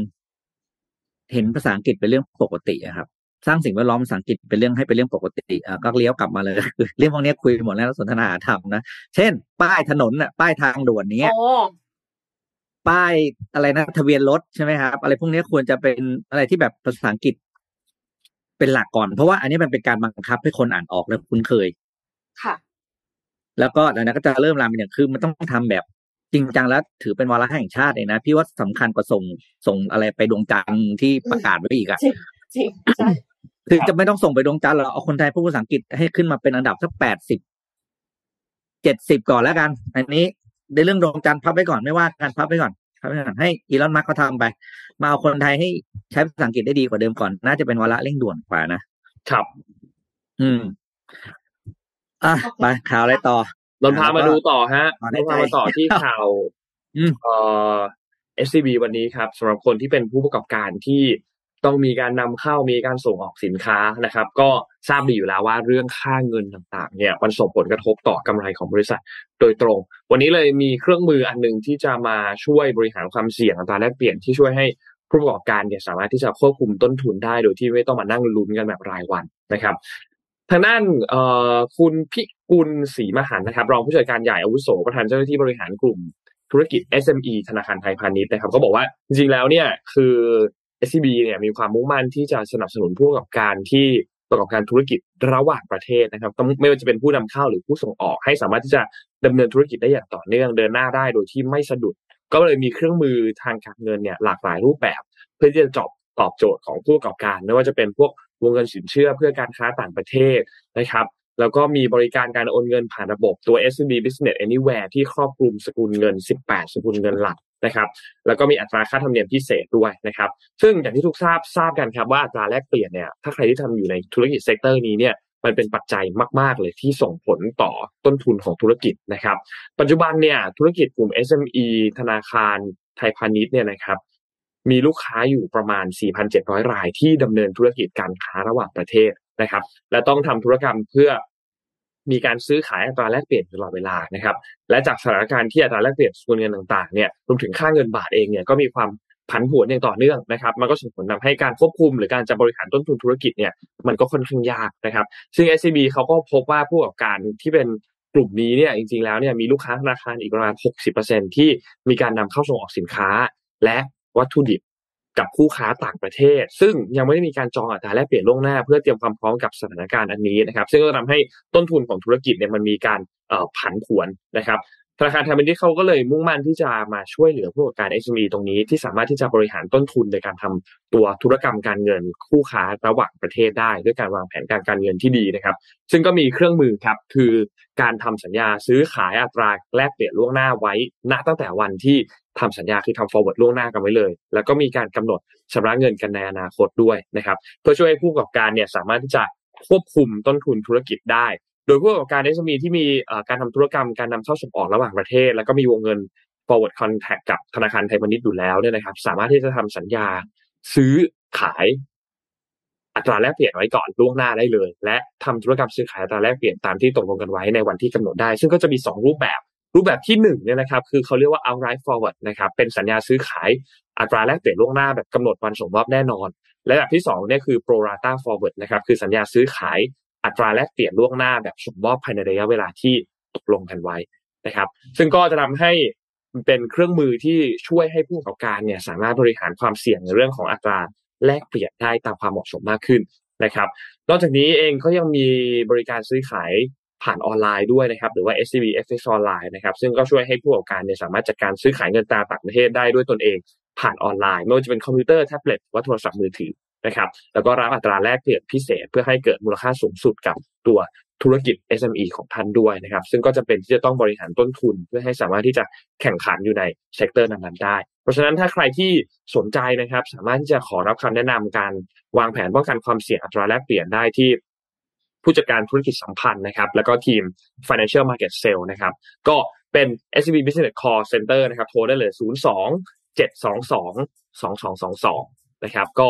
เห็นภาษาอังกฤษเป็นเรื่องปกติครับ สร้างสิ่งแวดล้อมภาษาอังกฤษเป็นเรื่องให้เป็นเรื่องปกติอะก็เลี้ยวกลับมาเลยเรื่องพวกนี้คุยหมดแล้วสนทนาธรรมนะเช่น ป้ายถนนน่ะป้ายทางด่วนเนี้ยโอ้ป้ายอะไรนะทะเบียนรถใช่ไหมครับ อะไรพวกนี้ควรจะเป็นอะไรที่แบบภาษาอังกฤษ เป็นหลักก่อน เพราะว่าอันนี้มันเป็นการบังคับให้คนอ่านออกและคุ้นเคย ค่ะ แล้วก็เดี๋ยวนั้นก็จะเริ่มรามเป็นอย่างคือ มันต้องทำแบบจริงจังแล้วถือเป็นวาระแห่งชาติเลยนะ พี่ว่าสำคัญกว่าส่งส่งอะไรไปดวงจันทร์ที่ประกาศไว้อีกอะจริงจริงใช่ คือจะไม่ต้องส่งไปดวงจันทร์หรอกเอาคนไทยพูดภาษาอังกฤษให้ขึ้นมาเป็นอันดับสักแปดสิบเจ็ดสิบก่อนแล้วกัน อันนี้ในเรื่องดวงจันทร์พับไว้ก่อนไม่ว่ากันพับไว้ก่อนพับไว้ก่อนให้อีลอนมัสก์เขาทำไป มาเอาคนไทยให้ใช้ภาษาอังกฤษได้ดีกว่าเดิมก่อน น่าจะเป็นวาระเร่งด่วนกว่านะครับ อืม อะไปข่าวอะไรต่อนนท์พามาดูต่อฮะต่อนนได้ท์พามาต่อใจที่ข่าวอืมเอ่อ SCB วันนี้ครับสำหรับคนที่เป็นผู้ประกอบการที่ ต้องมีการนำเข้ามีการส่งออกสินค้านะครับ ก็ทราบดีอยู่แล้วว่าเรื่องค่าเงินต่างๆ เนี่ยมันส่งผลกระทบต่อกำไรของบริษัทโดยตรง วันนี้เลยมีเครื่องมืออันหนึ่งที่จะมาช่วยบริหารความเสี่ยงอัตราแลกเปลี่ยนที่ช่วยให้ผู้ประกอบการเนี่ยสามารถที่จะควบคุมต้นทุนได้โดยที่ไม่ต้องมานั่งลุ้นกันแบบรายวันนะครับทางด้านคุณพิกุลศรีมหันนะครับ รองผู้จัดการใหญ่อาวุโสประธานเจ้าหน้าที่บริหารกลุ่มธุรกิจ SME ธนาคารไทยพาณิชย์นะครับ ก็บอกว่าจริงๆแล้วเนี่ยคือ SCB เนี่ยมีความมุ่งมั่นที่จะสนับสนุนผู้ประกอบการที่ประกอบการธุรกิจระหว่างประเทศนะครับไม่ว่าจะเป็นผู้นำเข้าหรือผู้ส่งออก ให้สามารถที่จะดำเนินธุรกิจได้อย่างต่อเนื่องเดินหน้าได้โดยที่ไม่สะดุด ก็เลยมีเครื่องมือทางการเงินเนี่ยหลากหลายรูปแบบ เพื่อที่จะตอบตอบโจทย์ของผู้ประกอบการ ไม่ว่าจะเป็นพวกวงเงินสินเชื่อเพื่อการค้าต่างประเทศนะครับ แล้วก็มีบริการการโอนเงินผ่านระบบตัว SMB Business Anywhere ที่ครอบคลุมสกุลเงิน 18 สกุลเงินหลัก นะครับ แล้วก็มีอัตราค่าธรรมเนียมพิเศษด้วยนะครับ ซึ่งอย่างที่ทุกท่านทราบกันครับว่าอัตราแลกเปลี่ยนเนี่ย ถ้าใครที่ทำอยู่ในธุรกิจ sector นี้เนี่ยมันเป็นปัจจัยมาก ๆ เลยที่ส่งผลต่อต้นทุนของธุรกิจนะครับ ปัจจุบันเนี่ยธุรกิจกลุ่ม SME ธนาคารไทยพาณิชย์เนี่ยนะครับ มีลูกค้าอยู่ประมาณ 4,700 รายที่ดำเนินธุรกิจการค้าระหว่างประเทศนะครับ และต้องทำธุรกรรมเพื่อ มีการซื้อขายอัตราแลกเปลี่ยนตลอดเวลานะครับ และจากสถานการณ์ที่อัตราแลกเปลี่ยนสกุลเงินต่างๆเนี่ยรวมถึงค่าเงินบาทเองเนี่ยก็มีความผันผวนอย่างต่อเนื่องนะครับ มันก็ส่งผลทาให้การควบคุมหรือการจะบริหารต้นทุนธุรกิจเนี่ยมันก็ค่อนข้างยากนะครับ ซึ่ง SCB เขาก็พบว่าผู้ประกอบการที่เป็นกลุ่มนี้เนี่ยจริงๆแล้วเนี่ยมีลูกค้าธนาคารอีกประมาณ 60%ที่มีการนำเข้าส่งออกสินค้า และวัตถุดิบ กับคู่ค้าต่างประเทศ ซึ่งยังไม่ได้มีการจองอัตราแลกเปลี่ยนล่วงหน้า เพื่อเตรียมความพร้อมกับสถานการณ์อันนี้นะครับ ซึ่งก็ทำให้ต้นทุนของธุรกิจเนี่ยมันมีการผันผวนนะครับ ธนาคารไทยพาณิชย์เขาก็เลยมุ่งมั่นที่จะมาช่วยเหลือผู้ประกอบการ SME ตรงนี้ที่สามารถที่จะบริหารต้นทุนในการทำตัวธุรกรรมการเงินคู่ค้าระหว่างประเทศได้ ด้วยการวางแผนการการเงินที่ดีนะครับ ซึ่งก็มีเครื่องมือครับคือการทำสัญญาซื้อขายอัตราแลกเปลี่ยนล่วงหน้าไว้ ณตั้งแต่วันที่ทำสัญญาคือทำ forward ล่วงหน้ากันไว้เลย แล้วก็มีการกำหนดชำระเงินกันในอนาคตด้วยนะครับ เพื่อช่วยให้ผู้ประกอบการเนี่ยสามารถที่จะควบคุมต้นทุนธุรกิจได้ ดยผู้ประกอบการ SME ที่มีการทำธุรกรรมการนำเข้าส่งออกระหว่างประเทศ แล้วก็มีวงเงิน forward contract กับธนาคารไทยพาณิชย์อยู่แล้วเนี่ยนะครับ สามารถที่จะทำสัญญาซื้อขายอัตราแลกเปลี่ยนไว้ก่อนล่วงหน้าได้เลย และทำธุรกรรมซื้อขายอัตราแลกเปลี่ยนตามที่ตกลงกันไว้ในวันที่กำหนดได้ ซึ่งก็จะมี 2 รูปแบบ รูปแบบที่1เนี่ยนะครับ คือเขาเรียกว่า outright forward นะครับ เป็นสัญญาซื้อขายอัตราแลกเปลี่ยนล่วงหน้าแบบกำหนดวันส่งมอบแน่นอน และแบบที่2เนี่ยคือ pro rata forward นะครับ คือสัญญาซื้อขาย อัตราแลกเปลี่ยนล่วงหน้าแบบส่งมอบภายในระยะเวลาที่ตกลงกันไว้นะครับ ซึ่งก็จะทำให้เป็นเครื่องมือที่ช่วยให้ผู้ประกอบการเนี่ยสามารถบริหารความเสี่ยงในเรื่องของอัตราแลกเปลี่ยนได้ตามความเหมาะสมมากขึ้นนะครับ นอกจากนี้เองก็ยังมีบริการซื้อขายผ่านออนไลน์ด้วยนะครับ หรือว่า SCB FX ออนไลน์นะครับ ซึ่งก็ช่วยให้ผู้ประกอบการเนี่ยสามารถจัดการซื้อขายเงินตราต่างประเทศได้ด้วยตนเองผ่านออนไลน์ ไม่ว่าจะเป็นคอมพิวเตอร์แท็บเล็ตว่าโทรศัพท์มือถือ นะครับ แล้วก็รับอัตราแลกเปลี่ยนพิเศษเพื่อให้เกิดมูลค่าสูงสุดกับตัวธุรกิจ SME ของท่านด้วยนะครับ ซึ่งก็จะเป็นที่จะต้องบริหารต้นทุน เพื่อให้สามารถที่จะแข่งขันอยู่ใน sector นั้นๆได้ เพราะฉะนั้นถ้าใครที่สนใจนะครับ สามารถที่จะขอรับคำแนะนำการวางแผนป้องกันความเสี่ยงอัตราแลกเปลี่ยนได้ที่ผู้จัดการธุรกิจสัมพันธ์นะครับ แล้วก็ทีม Financial Market Sale นะครับ ก็เป็น SCB Business Call Center นะครับ โทรได้เลย 02 722 2222 นะครับ ก็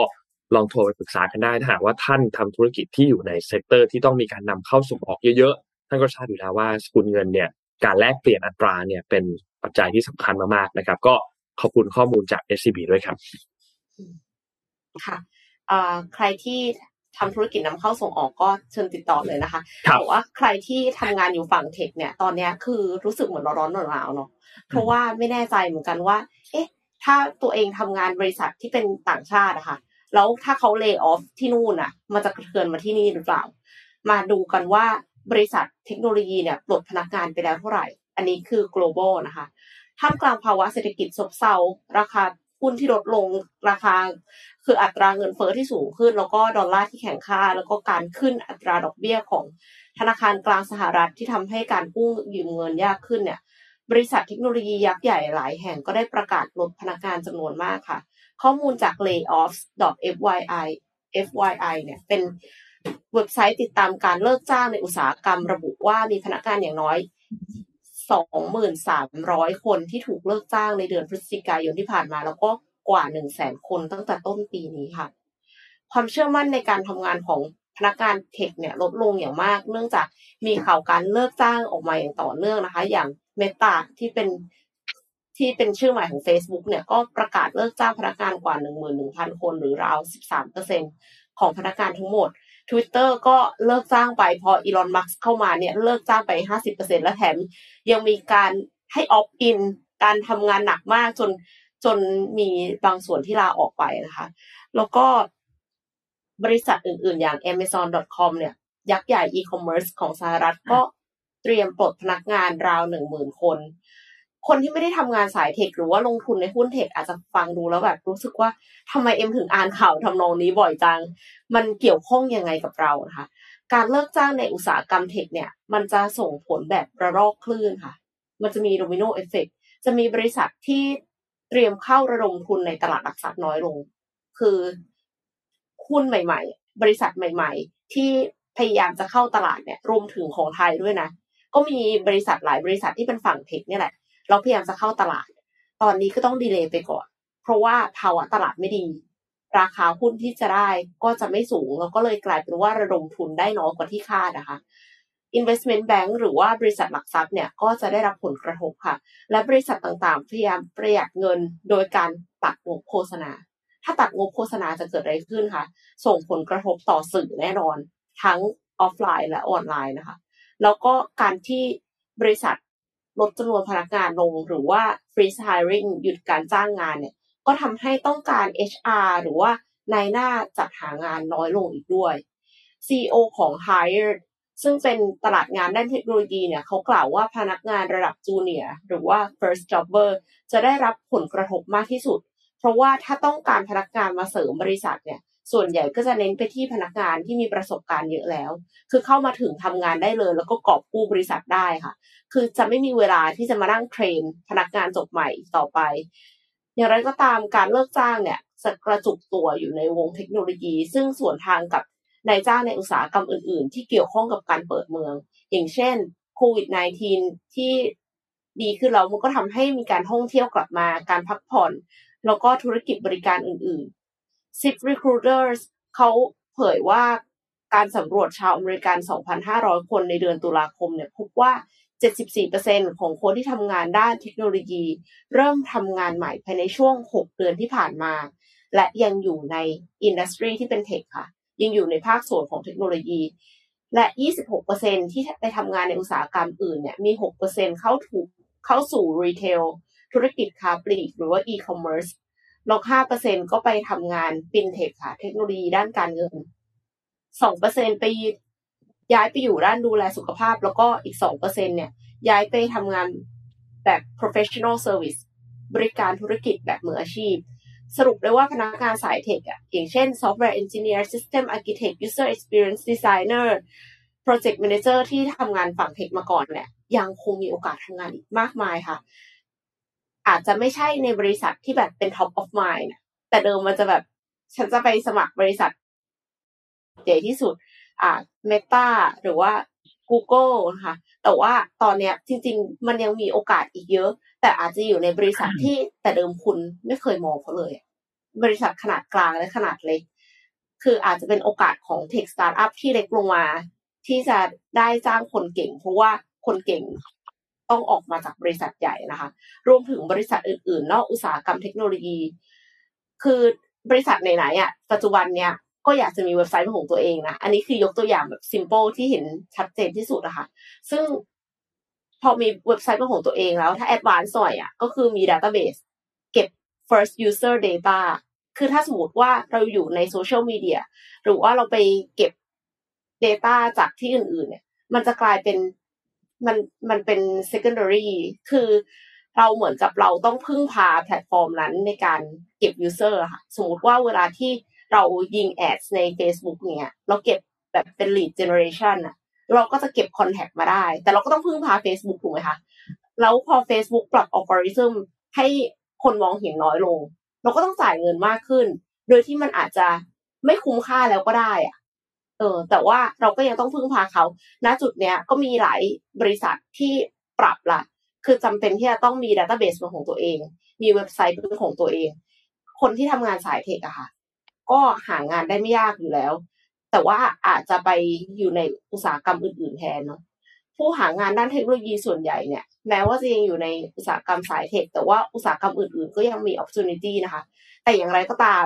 ลองโทรไปปรึกษากันได้ถ้าหากว่าท่านทำธุรกิจที่อยู่ใน sector ที่ต้องมีการนำเข้าส่งออกเยอะๆ ท่านก็ทราบอยู่แล้วว่าสกุลเงินเนี่ยการแลกเปลี่ยนอัตราเนี่ยเป็นปัจจัยที่สำคัญมากๆนะครับ ก็ขอบคุณข้อมูลจาก SCB ด้วยครับค่ะใครที่ทำธุรกิจนำเข้าส่งออกก็เชิญติดต่อเลยนะคะบอกว่าใครที่ทำงานอยู่ฝั่งเทคเนี่ยตอนนี้คือรู้สึกเหมือนร้อนๆหนาวๆเนาะเพราะว่าไม่แน่ใจเหมือนกันว่า เอ๊ะ ถ้าตัวเองทำงานบริษัทที่เป็นต่างชาติอะคะ่ะ แล้วถ้าเขาเลิกออฟที่นู่นอะ มันจะกระเทือนมาที่นี่หรือเปล่า มาดูกันว่าบริษัทเทคโนโลยีเนี่ยปลดพนักงานไปแล้วเท่าไหร่ อันนี้คือ global นะคะท่ามกลางภาวะเศรษฐกิจซบเซาราคาหุ้นที่ลดลงราคา คืออัตราเงินเฟอ้อที่สูงขึ้น แล้วก็ดอลลาร์ที่แข็งค่า แล้วก็การขึ้นอัตราดอกเบี้ยของธนาคารกลางสหรัฐที่ทำให้การกู้ยืมเงินยากขึ้นเนี่ย บริษัทเทคโนโลยียักษ์ใหญ่หลายแห่งก็ได้ประกาศลดพนักงานจำนวนมากค่ะ ข้อมูลจาก layoffs.fyi fyi เนี่ยเป็นเว็บไซต์ติดตามการเลิกจ้างในอุตสาหกรรมระบุว่ามีพนักงานอย่างน้อย 2,300 คนที่ถูกเลิกจ้างในเดือนพฤศจิกายนที่ผ่านมา แล้วก็กว่า 100,000 คนตั้งแต่ต้นปีนี้ค่ะ ความเชื่อมั่นในการทำงานของพนักงานเทคเนี่ยลดลงอย่างมาก เนื่องจากมีข่าวการเลิกจ้างออกมาอย่างต่อเนื่องนะคะ อย่างเมตาที่เป็น ที่เป็นชื่อใหม่ของ Facebook เนี่ยก็ประกาศเลิกจ้างพนักงานกว่า 11,000 คนหรือราว 13%ของพนักงานทั้งหมด Twitter ก็เลิกจ้างไปพออีลอนมัสเข้ามาเนี่ยเลิกจ้างไป 50%และแถมยังมีการให้ออฟอินการทำงานหนักมากจนจนมีบางส่วนที่ลาออกไปนะคะ แล้วก็บริษัทอื่นๆ อย่าง Amazon.com เนี่ย ยักษ์ใหญ่อีคอมเมิร์ซของสหรัฐก็เตรียมปลดพนักงานราวหนึ่งหมื่นคน คนที่ไม่ได้ทำงานสายเทคหรือว่าลงทุนในหุ้นเทคอาจจะฟังดูแล้วแบบ รู้สึกว่าทำไมเอ็มถึงอ่านข่าวทำนองนี้บ่อยจัง มันเกี่ยวข้องยังไงกับเรานะคะ การเลิกจ้างในอุตสาหกรรมเทคเนี่ย มันจะส่งผลแบบระลอกคลื่นค่ะ มันจะมี domino effect จะมีบริษัทที่เตรียมเข้าระดมทุนในตลาดหลักทรัพย์น้อยลง คือหุ้นใหม่ ๆ บริษัทใหม่ ๆ ที่พยายามจะเข้าตลาดเนี่ยรวมถึงของไทยด้วยนะ ก็มีบริษัทหลายบริษัทที่เป็นฝั่ง tech เนี่ยแหละ เราพยายามจะเข้าตลาด ตอนนี้ก็ต้อง delay ไปก่อน เพราะว่าภาวะตลาดไม่ดี ราคาหุ้นที่จะได้ก็จะไม่สูงแล้วก็เลยกลายเป็นว่าระดมทุนได้น้อยกว่าที่คาดนะคะ investment bank หรือว่าบริษัทหลักทรัพย์เนี่ยก็จะได้รับผลกระทบค่ะ และบริษัทต่างๆ พยายามประหยัดเงินโดยการตัดงบโฆษณา ถ้าตัดงบโฆษณาจะเกิดอะไรขึ้นคะส่งผลกระทบต่อสื่อแน่นอน ทั้งออฟไลน์และออนไลน์นะคะ แล้วก็การที่บริษัท ลดจำนวนพนักงานลงหรือว่า freeze hiring หยุดการจ้างงานเนี่ย ก็ทำให้ต้องการ HR หรือว่านายหน้าจัดหางานน้อยลงอีกด้วย CEO ของ Hire ซึ่งเป็นตลาดงานด้านเทคโนโลยีเนี่ยเขากล่าวว่าพนักงานระดับ junior หรือว่า first jobber จะได้รับผลกระทบมากที่สุด เพราะว่าถ้าต้องการพนักงานมาเสริมบริษัทเนี่ย ส่วนใหญ่ก็จะเน้นไปที่พนักงานที่มีประสบการณ์เยอะแล้ว คือเข้ามาถึงทำงานได้เลย แล้วก็กอบกู้บริษัทได้ค่ะ คือจะไม่มีเวลาที่จะมานั่ง train พนักงานจบใหม่ต่อไป อย่างไรก็ตามการเลิกจ้างเนี่ยจะกระจุกตัวอยู่ในวงเทคโนโลยี ซึ่งส่วนทางกับนายจ้างในอุตสาหกรรมอื่น ๆ ที่เกี่ยวข้องกับการเปิดเมือง อย่างเช่นโควิด -19 ที่ดีขึ้นแล้วมันก็ทำให้มีการท่องเที่ยวกลับมาการพักผ่อน แล้วก็ธุรกิจบริการอื่น ๆ Zip Recruiters เขาเผยว่าการสำรวจชาวอเมริกัน 2,500 คนในเดือนตุลาคมเนี่ยพบว่า 74%ของคนที่ทำงานด้านเทคโนโลยี เริ่มทำงานใหม่ภายในช่วง 6 เดือนที่ผ่านมา และยังอยู่ใน industry ที่เป็น tech ค่ะ ยังอยู่ในภาคส่วนของเทคโนโลยี และ 26%ที่ไปทำงานในอุตสาหกรรมอื่นเนี่ยมี 6%เข้าถูกเข้าสู่ retail ธุรกิจค้าปลีกหรือว่าอีคอมเมิร์ซ แล้ว5%ก็ไปทำงานฟินเทคค่ะ เทคโนโลยีด้านการเงิน2%ไปย้ายไปอยู่ด้านดูแลสุขภาพ แล้วก็อีก2%เนี่ย ย้ายไปทำงานแบบ professional service บริการธุรกิจแบบมืออาชีพ สรุปได้ว่าพนักงานสายเทคอะอย่างเช่น software engineer system architect user experience designer project manager ที่ทำงานฝั่งเทคมาก่อนเนี่ยยังคงมีโอกาสทำงานอีกมากมายค่ะ อาจจะไม่ใช่ในบริษัทที่แบบเป็น top of mind แต่เดิมมันจะแบบฉันจะไปสมัครบริษัทใหญ่ที่สุด อ่า Meta หรือว่า Google นะคะแต่ว่าตอนเนี้ยจริง ๆ มันยังมีโอกาสอีกเยอะ แต่อาจจะอยู่ในบริษัทที่แต่เดิมคุณไม่เคยมองเขาเลย บริษัทขนาดกลางและขนาดเล็ก คืออาจจะเป็นโอกาสของเทคสตาร์ทอัพที่เล็กลงมา ที่จะได้จ้างคนเก่ง เพราะว่าคนเก่ง ต้องออกมาจากบริษัทใหญ่นะคะ รวมถึงบริษัทอื่น ๆ นอกอุตสาหกรรมเทคโนโลยี คือบริษัทไหนๆอะปัจจุบันเนี้ยก็อยากจะมีเว็บไซต์เป็นของตัวเองนะ อันนี้คือยกตัวอย่างแบบ simple ที่เห็นชัดเจนที่สุดนะคะซึ่งพอมีเว็บไซต์เป็นของตัวเองแล้ว ถ้า advance หน่อยอะก็คือมี database เก็บ first user data คือถ้าสมมติว่าเราอยู่ในโซเชียลมีเดียหรือว่าเราไปเก็บ Data จากที่อื่น ๆ เนี่ย มันจะกลายเป็น มันมันเป็น secondary คือเราเหมือนกับเราต้องพึ่งพาแพลตฟอร์มนั้นในการเก็บ user ค่ะ สมมติว่าเวลาที่เรายิง ad ใน Facebook เนี่ยเราเก็บแบบเป็น lead generation อะเราก็จะเก็บ contact มาได้ แต่เราก็ต้องพึ่งพา Facebook ถูกไหมคะ แล้วพอ Facebook ปรับอัลกอริทึมให้คนมองเห็นน้อยลง เราก็ต้องจ่ายเงินมากขึ้น โดยที่มันอาจจะไม่คุ้มค่าแล้วก็ได้อะ เออแต่ว่าเราก็ยังต้องพึ่งพาเขา ณ จุดเนี้ยก็มีหลายบริษัทที่ปรับละคือจำเป็นที่จะต้องมีดัตต้าเบสเป็นของตัวเอง มีเว็บไซต์เป็นของตัวเอง คนที่ทำงานสายเทคอะค่ะ ก็หางานได้ไม่ยากอยู่แล้ว แต่ว่าอาจจะไปอยู่ในอุตสาหกรรมอื่น ๆแทนเนาะผู้หางานด้านเทคโนโลยีส่วนใหญ่เนี่ย แม้ว่าจะยังอยู่ในอุตสาหกรรมสายเทค แต่ว่าอุตสาหกรรมอื่น ๆ ก็ยังมี opportunity นะคะ แต่อย่างไรก็ตาม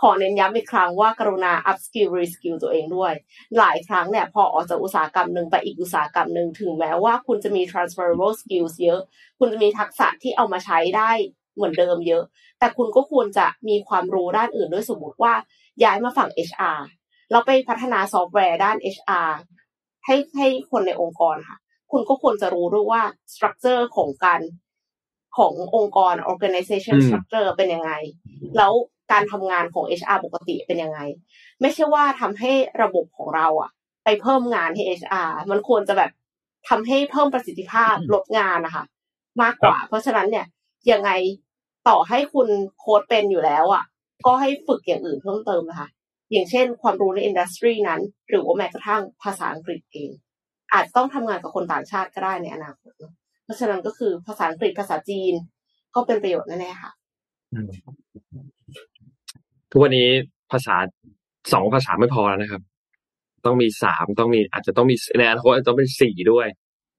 ขอเน้นย้ำอีกครั้งว่ากรุณา up skill re skill ตัวเองด้วย หลายครั้งเนี่ยพอออกจากอุตสาหกรรมหนึ่งไปอีกอุตสาหกรรมหนึ่งถึงแม้ว่าคุณจะมี transferable skills เยอะ คุณจะมีทักษะที่เอามาใช้ได้เหมือนเดิมเยอะ แต่คุณก็ควรจะมีความรู้ด้านอื่นด้วยสมมติว่าย้ายมาฝั่ง HR เราไปพัฒนาซอฟต์แวร์ด้าน HR ให้ให้คนในองค์กรค่ะ คุณก็ควรจะรู้ด้วยว่า structure ของการขององค์กร organization structure เป็นยังไง แล้ว การทำงานของ HR ปกติเป็นยังไง ไม่ใช่ว่าทำให้ระบบของเราอะไปเพิ่มงานให้ HR มันควรจะแบบทำให้เพิ่มประสิทธิภาพลดงานนะคะมากกว่า เพราะฉะนั้นเนี่ยยังไงต่อให้คุณโค้ดเป็นอยู่แล้วอะก็ให้ฝึกอย่างอื่นเพิ่มเติมนะคะอย่างเช่น ความรู้ในอินดัสทรีนั้น หรือว่าแม้กระทั่งภาษาอังกฤษเอง อาจต้องทำงานกับคนต่างชาติก็ได้ในอนาคตเพราะฉะนั้นก็คือภาษาอังกฤษภาษาจีน ก็เป็นประโยชน์แน่ๆค่ะ ทุกวันนี้ภาษาสองภาษาไม่พอแล้วนะครับ ต้องมีสามต้องมีอาจจะต้องมีในอนาคตอาจจะต้องเป็นสี่ด้วย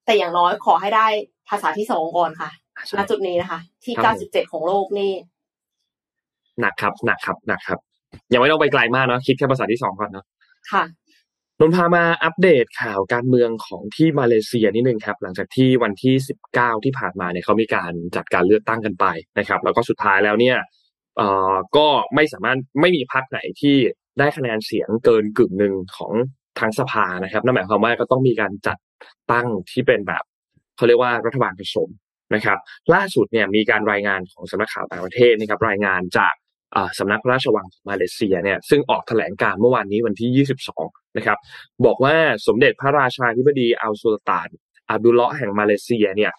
แต่อย่างน้อยขอให้ได้ภาษาที่สองก่อนค่ะณจุดนี้นะคะ ที่เก้าสิบเจ็ดของโลกนี่หนักครับหนักครับหนักครับยังไม่ต้องไปไกลมากเนาะคิดแค่ภาษาที่สองก่อนเนาะค่ะนนพามาอัปเดตข่าวการเมืองของที่มาเลเซียนิดนึงครับ หลังจากที่วันที่สิบเก้าที่ผ่านมาเนี่ยเขามีการจัดการเลือกตั้งกันไปนะครับ แล้วก็สุดท้ายแล้วเนี่ยเอ่อ ก็ไม่สามารถไม่มีพรรคไหนที่ได้คะแนนเสียงเกินกึ่งหนึ่งของทั้งสภานะครับนั่นหมายความว่าก็ต้องมีการจัดตั้งที่เป็นแบบเขาเรียกว่ารัฐบาลผสมนะครับ ล่าสุดเนี่ยมีการรายงานของสำนักข่าวต่างประเทศนะครับ รายงานจากสำนักพระราชวังมาเลเซียเนี่ยซึ่งออกแถลงการเมื่อวานนี้วันที่ 22 นะครับ บอกว่าสมเด็จพระราชาธิบดีอัลสุลตานอับดุลเลาะห์แห่งมาเลเซียเนี่ย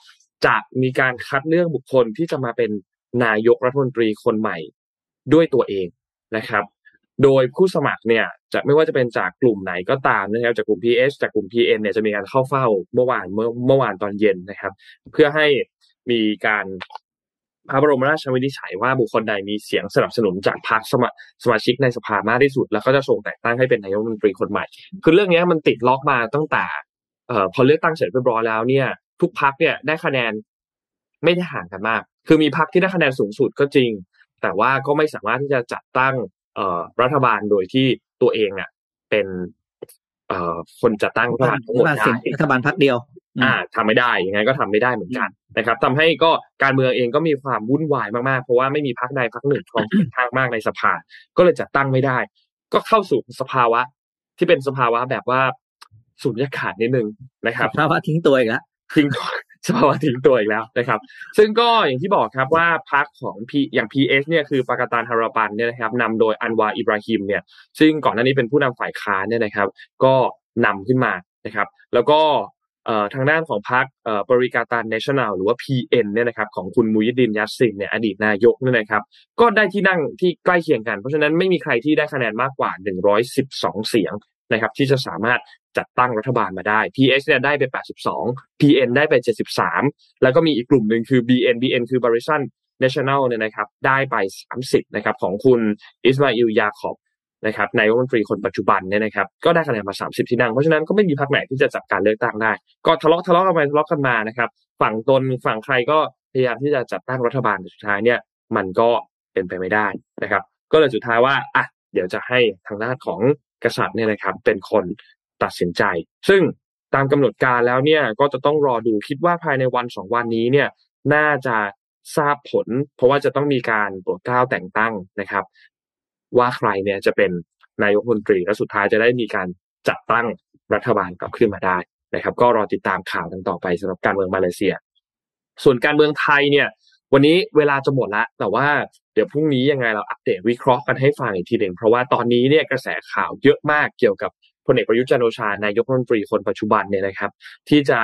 จะมีการคัดเลือกบุคคลที่จะมาเป็น นายกรัฐมนตรีคนใหม่ด้วยตัวเองนะครับ โดยผู้สมัครเนี่ยจะไม่ว่าจะเป็นจากกลุ่มไหนก็ตามนะครับ จากกลุ่ม PS จากกลุ่ม PN เนี่ยจะมีการเข้าเฝ้าเมื่อวานเมื่อเมื่อวานตอนเย็นนะครับ เพื่อให้มีการพระบรมราชวินิจฉัยว่าบุคคลใดมีเสียงสนับสนุนจากพรรคสมาสมาชิกในสภามากที่สุด แล้วก็จะส่งแต่งตั้งให้เป็นนายกรัฐมนตรีคนใหม่ คือเรื่องนี้มันติดล็อกมาตั้งแต่เอ่อพอเลือกตั้งเสร็จเรียบร้อยแล้วเนี่ย ทุกพรรคเนี่ยได้คะแนนไม่ได้ห่างกันมาก คือมีพรรคที่ได้คะแนนสูงสุดก็จริง แต่ว่าก็ไม่สามารถที่จะจัดตั้งเอ่อรัฐบาลโดยที่ตัวเองอะเป็นเอ่อคนจัดตั้งรัฐบาลทั้งหมดได้รัฐบาลพักเดียว อ่าทำไม่ได้ยังไงก็ทำไม่ได้เหมือนกันนะครับทำให้ก็การเมืองเองก็มีความวุ่นวายมากๆ เพราะว่าไม่มีพรรคใดพรรคหนึ่งครองเสียงข้างมากในสภา ก็เลยจัดตั้งไม่ได้ ก็เข้าสู่สภาวะ ที่เป็นสภาวะแบบว่าสุญญากาศนิดนึงนะครับภาวะทิ้งตัวอีกแล้วทิ้งตัว สภาวะทิ้งตัวอีกแล้วนะครับ ซึ่งก็อย่างที่บอกครับว่าพรรคของพีอย่าง PS เนี่ยคือปากาตานฮาราปันเนี่ยนะครับนำโดยอันวาอิบราฮิมเนี่ยซึ่งก่อนหน้านี้เป็นผู้นำฝ่ายค้านเนี่ยนะครับ ก็นำขึ้นมานะครับ แล้วก็ทางด้านของพรรค Perikatan National หรือว่า PN เนี่ยนะครับของคุณมูห์ยิดดินยัสซินเนี่ยอดีตนายกเนี่ยนะครับ ก็ได้ที่นั่งที่ใกล้เคียงกัน เพราะฉะนั้นไม่มีใครที่ได้คะแนนมากกว่า 112 เสียง นะครับที่จะสามารถจัดตั้งรัฐบาลมาได้ PS เนี่ยได้ไป 82 PN ได้ไป 73 แล้วก็มีอีกกลุ่มหนึ่งคือ BN BN คือ Barisan National เนี่ยนะครับได้ไป 30นะครับของคุณอิสมาอิลยาคอบนะครับนายกรัฐมนตรีคนปัจจุบันเนี่ยนะครับก็ได้คะแนนมา 30 ที่นั่ง เพราะฉะนั้นก็ไม่มีพรรคไหนที่จะจัดการเลือกตั้งได้ ก็ทะเลาะทะเลาะกันไปทะเลาะกันมานะครับฝั่งตนฝั่งใครก็พยายามที่จะจัดตั้งรัฐบาลสุดท้ายเนี่ยมันก็เป็นไปไม่ได้นะครับ ก็เลยสุดท้ายว่าอะเดี๋ยวจะให้ทางด้านของ กษัตริย์เนี่ยนะครับเป็นคนตัดสินใจ ซึ่งตามกำหนดการแล้วเนี่ยก็จะต้องรอดูคิดว่าภายในวันสองวันนี้เนี่ยน่าจะทราบผล เพราะว่าจะต้องมีการโปรดเกล้าแต่งตั้งนะครับ ว่าใครเนี่ยจะเป็นนายกรัฐมนตรีและสุดท้ายจะได้มีการจัดตั้งรัฐบาลกลับขึ้นมาได้นะครับ ก็รอติดตามข่าวกันต่อไปสำหรับการเมืองมาเลเซีย ส่วนการเมืองไทยเนี่ย วันนี้เวลาจะหมดล้วแต่ว่า เดี๋ยวพรุ่งนี้ยังไงเราอัปเดตวิเคราะห์กันให้ฟังอีกทีหนึ่งเพราะว่าตอนนี้เนี่ยกระแสข่าวเยอะมากเกี่ยวกับพลเอกประยุทธ์จันโอชานายกรัฐมนตรีคนปัจจุบันเนี่ยนะครับ ที่จะ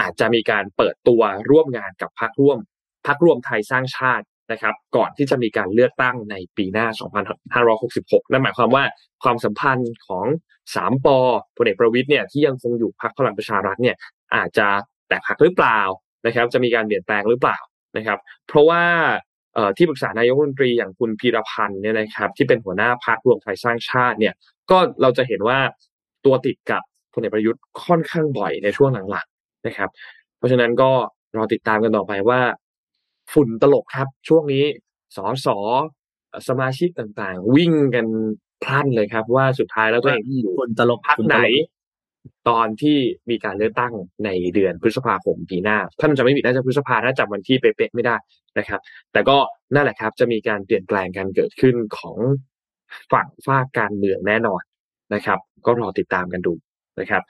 อาจจะมีการเปิดตัวร่วมงานกับพรรคร่วมพรรคร่วมไทยสร้างชาตินะครับ ก่อนที่จะมีการเลือกตั้งในปีหน้า 2566 นั่นหมายความว่าความสัมพันธ์ของสามปอพลเอกประวิทย์เนี่ยที่ยังคงอยู่พรรคพลังประชารัฐเนี่ยอาจจะแตกหักหรือเปล่านะครับ จะมีการเปลี่ยนแปลงหรือเปล่านะครับ เพราะว่า ที่ปรึกษานายกรัฐมนตรีอย่างคุณพีรพันธ์เนี่ยนะครับ ที่เป็นหัวหน้าพรรครวมไทยสร้างชาติเนี่ยก็เราจะเห็นว่าตัวติดกับพลเอกประยุทธ์ค่อนข้างบ่อยในช่วงหลังๆนะครับ เพราะฉะนั้นก็รอติดตามกันต่อไปว่า ฝุ่นตลกครับ ช่วงนี้สอสอสมาชิกต่างๆ วิ่งกันพลันเลยครับ ว่าสุดท้ายแล้วตัวเองอยู่ฝุ่นตลกพักไหน ตอนที่มีการเลือกตั้งในเดือนพฤษภาคมปีหน้า ท่านจะไม่ผิดน่าจะพฤษภาถ้าจำวันที่เป๊ะๆไม่ได้นะครับ แต่ก็นั่นแหละครับ จะมีการเปลี่ยนแปลงกันเกิดขึ้นของฝั่งฝ้าการเมืองแน่นอนนะครับ ก็รอติดตามกันดูนะครับ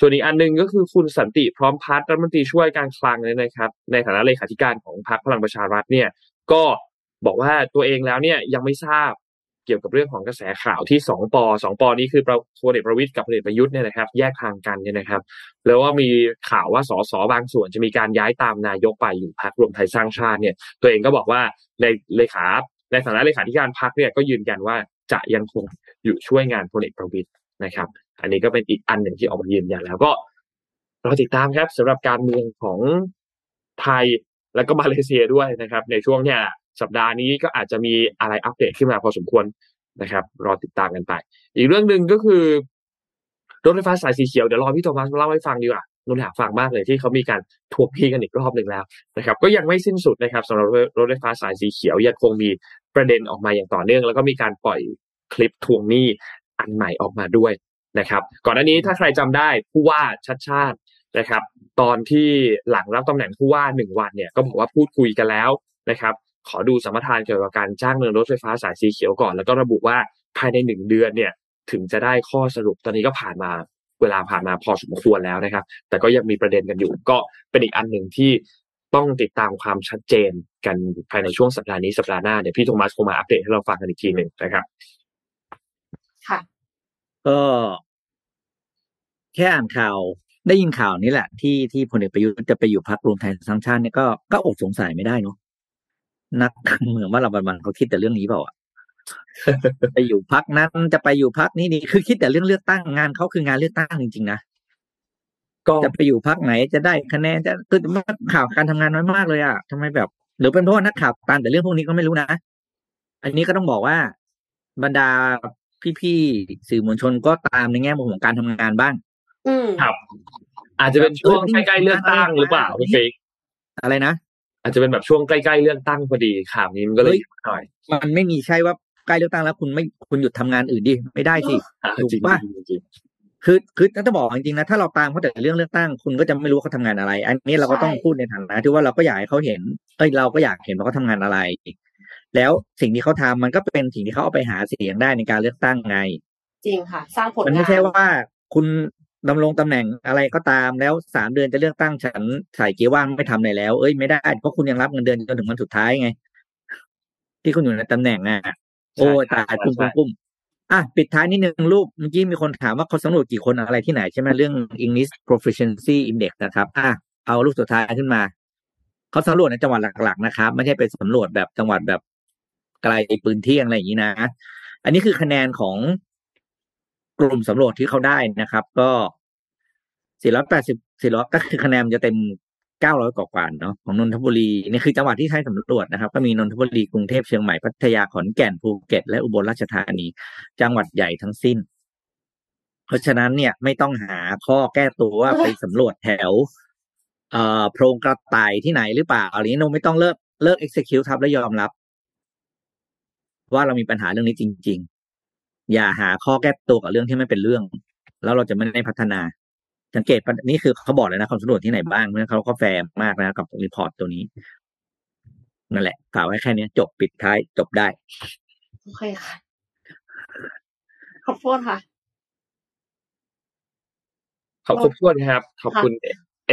ส่วนอีกอันหนึ่งก็คือคุณสันติพร้อมพัฒน์รัฐมนตรีช่วยการคลังเนี่ยนะครับ ในฐานะเลขาธิการของพรรคพลังประชารัฐเนี่ย ก็บอกว่าตัวเองแล้วเนี่ยยังไม่ทราบ เกี่ยวกับเรื่องของกระแสข่าวที่สองปอสองปอนี้คือพลเอกประวิตย์กับพลเอกประยุทธ์เนี่ยนะครับ แยกทางกันเนี่ยนะครับ แล้วว่ามีข่าวว่าสสบางส่วนจะมีการย้ายตามนายกไปอยู่พรรครวมไทยสร้างชาติเนี่ย ตัวเองก็บอกว่าในเลขาในฐานะเลขาธิการพรรคเนี่ยก็ยืนยันว่าจะยังคงอยู่ช่วยงานพลเอกประวิตย์นะครับ อันนี้ก็เป็นอีกอันหนึ่งที่ออกมายืนยันแล้วก็รอติดตามครับสำหรับการเมืองของไทยแล้วก็มาเลเซียด้วยนะครับ ในช่วงเนี้ย สัปดาห์นี้ก็อาจจะมีอะไรอัปเดตขึ้นมาพอสมควรนะครับ รอติดตามกันไป อีกเรื่องหนึ่งก็คือ รถไฟฟ้าสายสีเขียวเดี๋ยวรอพี่โทมัสเล่าให้ฟังดีกว่านนอยากฟังมากเลยที่เขามีการทวงพี่กันอีกรอบหนึ่งแล้วนะครับ ก็ยังไม่สิ้นสุดนะครับสำหรับรถไฟฟ้าสายสีเขียวยังคงมีประเด็นออกมาอย่างต่อเนื่อง แล้วก็มีการปล่อยคลิปทวงหนี้อันใหม่ออกมาด้วยนะครับ ก่อนหน้านี้ถ้าใครจำได้ผู้ว่าชัดชาตินะครับ ตอนที่หลังรับตำแหน่งผู้ว่าหนึ่งวันเนี่ยก็บอกว่าพูดคุยกันแล้วนะครับ ขอดูสมรทานเกี่ยวกับการจ้างเดินรถไฟฟ้าสายสีเขียวก่อน แล้วก็ระบุว่าภายในหนึ่งเดือนเนี่ยถึงจะได้ข้อสรุปตอนนี้ก็ผ่านมาเวลาผ่านมาพอสมควรแล้วนะครับ แต่ก็ยังมีประเด็นกันอยู่ ก็เป็นอีกอันหนึ่งที่ต้องติดตามความชัดเจนกันภายในช่วงสัปดาห์นี้สัปดาห์หน้าเดี๋ยวพี่โทมัสคงมาอัปเดตให้เราฟังกันอีกทีหนึ่งนะครับค่ะก็แค่อ่านข่าวได้ยินข่าวนี้แหละ ที่ที่พลเอกประยุทธ์จะไปอยู่พักรวมไทยสร้างชาติเนี่ยก็ก็อดสงสัยไม่ได้เนาะ นักการเมืองว่าเราบันเขาคิดแต่เรื่องนี้เปล่าอะไปอยู่พักนั้นจะไปอยู่พักนี้นี่คือคิดแต่เรื่องเลือกตั้งงานเขาคืองานเลือกตั้งจริงๆนะก็จะไปอยู่พักไหนจะได้คะแนนจะคือข่าวการทำงานน้อยมากเลยอะทำไมแบบ หรือเป็นเพราะว่านักข่าวตามแต่เรื่องพวกนี้ก็ไม่รู้นะอันนี้ก็ต้องบอกว่า บรรดาพี่ๆสื่อมวลชนก็ตามในแง่มุมของการทำงานบ้าง อืมครับ อาจจะเป็นช่วงใกล้ๆเลือกตั้งหรือเปล่าพี่ฟิกอะไรนะ อาจจะเป็นแบบช่วงใกล้ๆเลือกตั้งพอดีข่าวนี้มันก็เลยหน่อยมันไม่มีใช่ว่าใกล้เลือกตั้งแล้วคุณไม่คุณหยุดทำงานอื่นดิไม่ได้สิอะถูกจริงปะจริงคือคือถ้าบอกจริงๆนะถ้าเราตามเขาแต่เรื่องเลือกตั้งคุณก็จะไม่รู้เขาทำงานอะไร อันนี้เราก็ต้องใช่พูดในฐานะที่ว่าเราก็อยากให้เขาเห็นเอ้ยเราก็อยากเห็นว่าเขาทำงานอะไร แล้วสิ่งที่เขาทำมันก็เป็นสิ่งที่เขาเอาไปหาเสียงได้ในการเลือกตั้งไง จริงค่ะ สร้างผลมันงาไม่นใช่ว่าคุณ ดำรงตำแหน่งอะไรก็ตามแล้วสามเดือนจะเลือกตั้งฉันใส่เกียร์ว่างไม่ทำอะไรแล้ว เอ้ยไม่ได้เพราะคุณยังรับเงินเดือนจนถึงวันสุดท้ายไง ที่คุณอยู่ในตำแหน่งอะ โอ้ยตายกุ้มกุ้มกุ้มอะปิดท้ายนิดนึงรูปเมื่อกี้มีคนถามว่าเขาสำรวจกี่คนอะไรที่ไหนใช่ไหมเรื่อง English Proficiency Index นะครับ อะเอารูปสุดท้ายขึ้นมา เขาสำรวจในจังหวัดหลัก ๆ นะครับ ไม่ใช่ไปสำรวจแบบจังหวัดแบบไกลปืนเที่ยงอะไรอย่างนี้นะ อันนี้คือคะแนนของ กลุ่มสำรวจที่เขาได้นะครับ ก็480 400ก็คือคะแนนจะเต็ม 900 กว่ากว่าเนาะของนนทบุรีนี่คือจังหวัดที่ใช้สำรวจนะครับ ก็มีนนทบุรีกรุงเทพเชียงใหม่พัทยาขอนแก่นภูเก็ต และอุบลราชธานี จังหวัดใหญ่ทั้งสิ้น เพราะฉะนั้นเนี่ยไม่ต้องหาข้อแก้ตัวว่าไปสำรวจแถวเอ่อโพรงกระต่ายที่ไหนหรือเปล่าอะไรนี้โนไม่ต้องเลิกเลิก execute ครับแล้วยอมรับ ว่าเรามีปัญหาเรื่องนี้จริง อย่าหาข้อแก้ตัวกับเรื่องที่ไม่เป็นเรื่อง แล้วเราจะไม่ได้พัฒนา สังเกตปะนี่คือเขาบอกเลยนะว่าสำรวจที่ไหนบ้างเพราะฉะนั้นเขาก็แฟร์มากนะกับ report ตัวนี้นั่นแหละกล่าวไว้แค่นี้จบปิดท้ายจบได้ โอเคค่ะ ขอบคุณค่ะ ขอบคุณครับ ขอบคุณ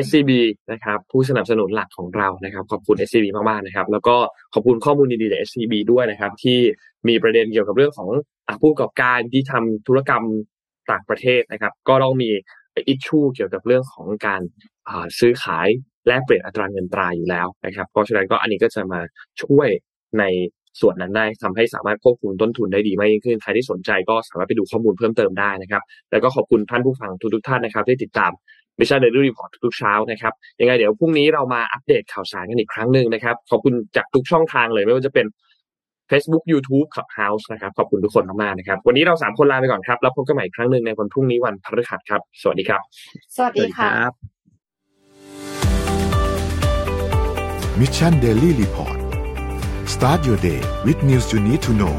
SCB นะครับผู้สนับสนุนหลักของเรานะครับ ขอบคุณ SCB มากๆนะครับ แล้วก็ขอบคุณข้อมูลดีๆจาก SCB ด้วยนะครับ ที่มีประเด็นเกี่ยวกับเรื่องของผู้ประกอบการที่ทำธุรกรรมต่างประเทศนะครับ ก็ต้องมี issue เกี่ยวกับเรื่องของการซื้อขายแลกเปลี่ยนอัตราเงินตราอยู่แล้วนะครับ เพราะฉะนั้นก็อันนี้ก็จะมาช่วยในส่วนนั้นได้ทำให้สามารถควบคุมต้นทุนได้ดีมากยิ่งขึ้นใครที่สนใจก็สามารถไปดูข้อมูลเพิ่มเติมได้นะครับ แล้วก็ขอบคุณท่านผู้ฟังทุกๆท่านนะครับที่ติดตาม Mission Daily Report ทุกเช้านะครับยังไงเดี๋ยวพรุ่งนี้เรามาอัปเดตข่าวสารกันอีกครั้งหนึ่งนะครับ ขอบคุณจากทุกช่องทางเลยไม่ว่าจะเป็น Facebook YouTube Clubhouse นะครับขอบคุณทุกคนมากๆนะครับ วันนี้เราสามคนลาไปก่อนครับ แล้วพบกันใหม่อีกครั้งหนึ่งในวันพรุ่งนี้วันพฤหัสครับ สวัสดีครับ สวัสดีค่ะ Mission Daily Report start your day with news you need to know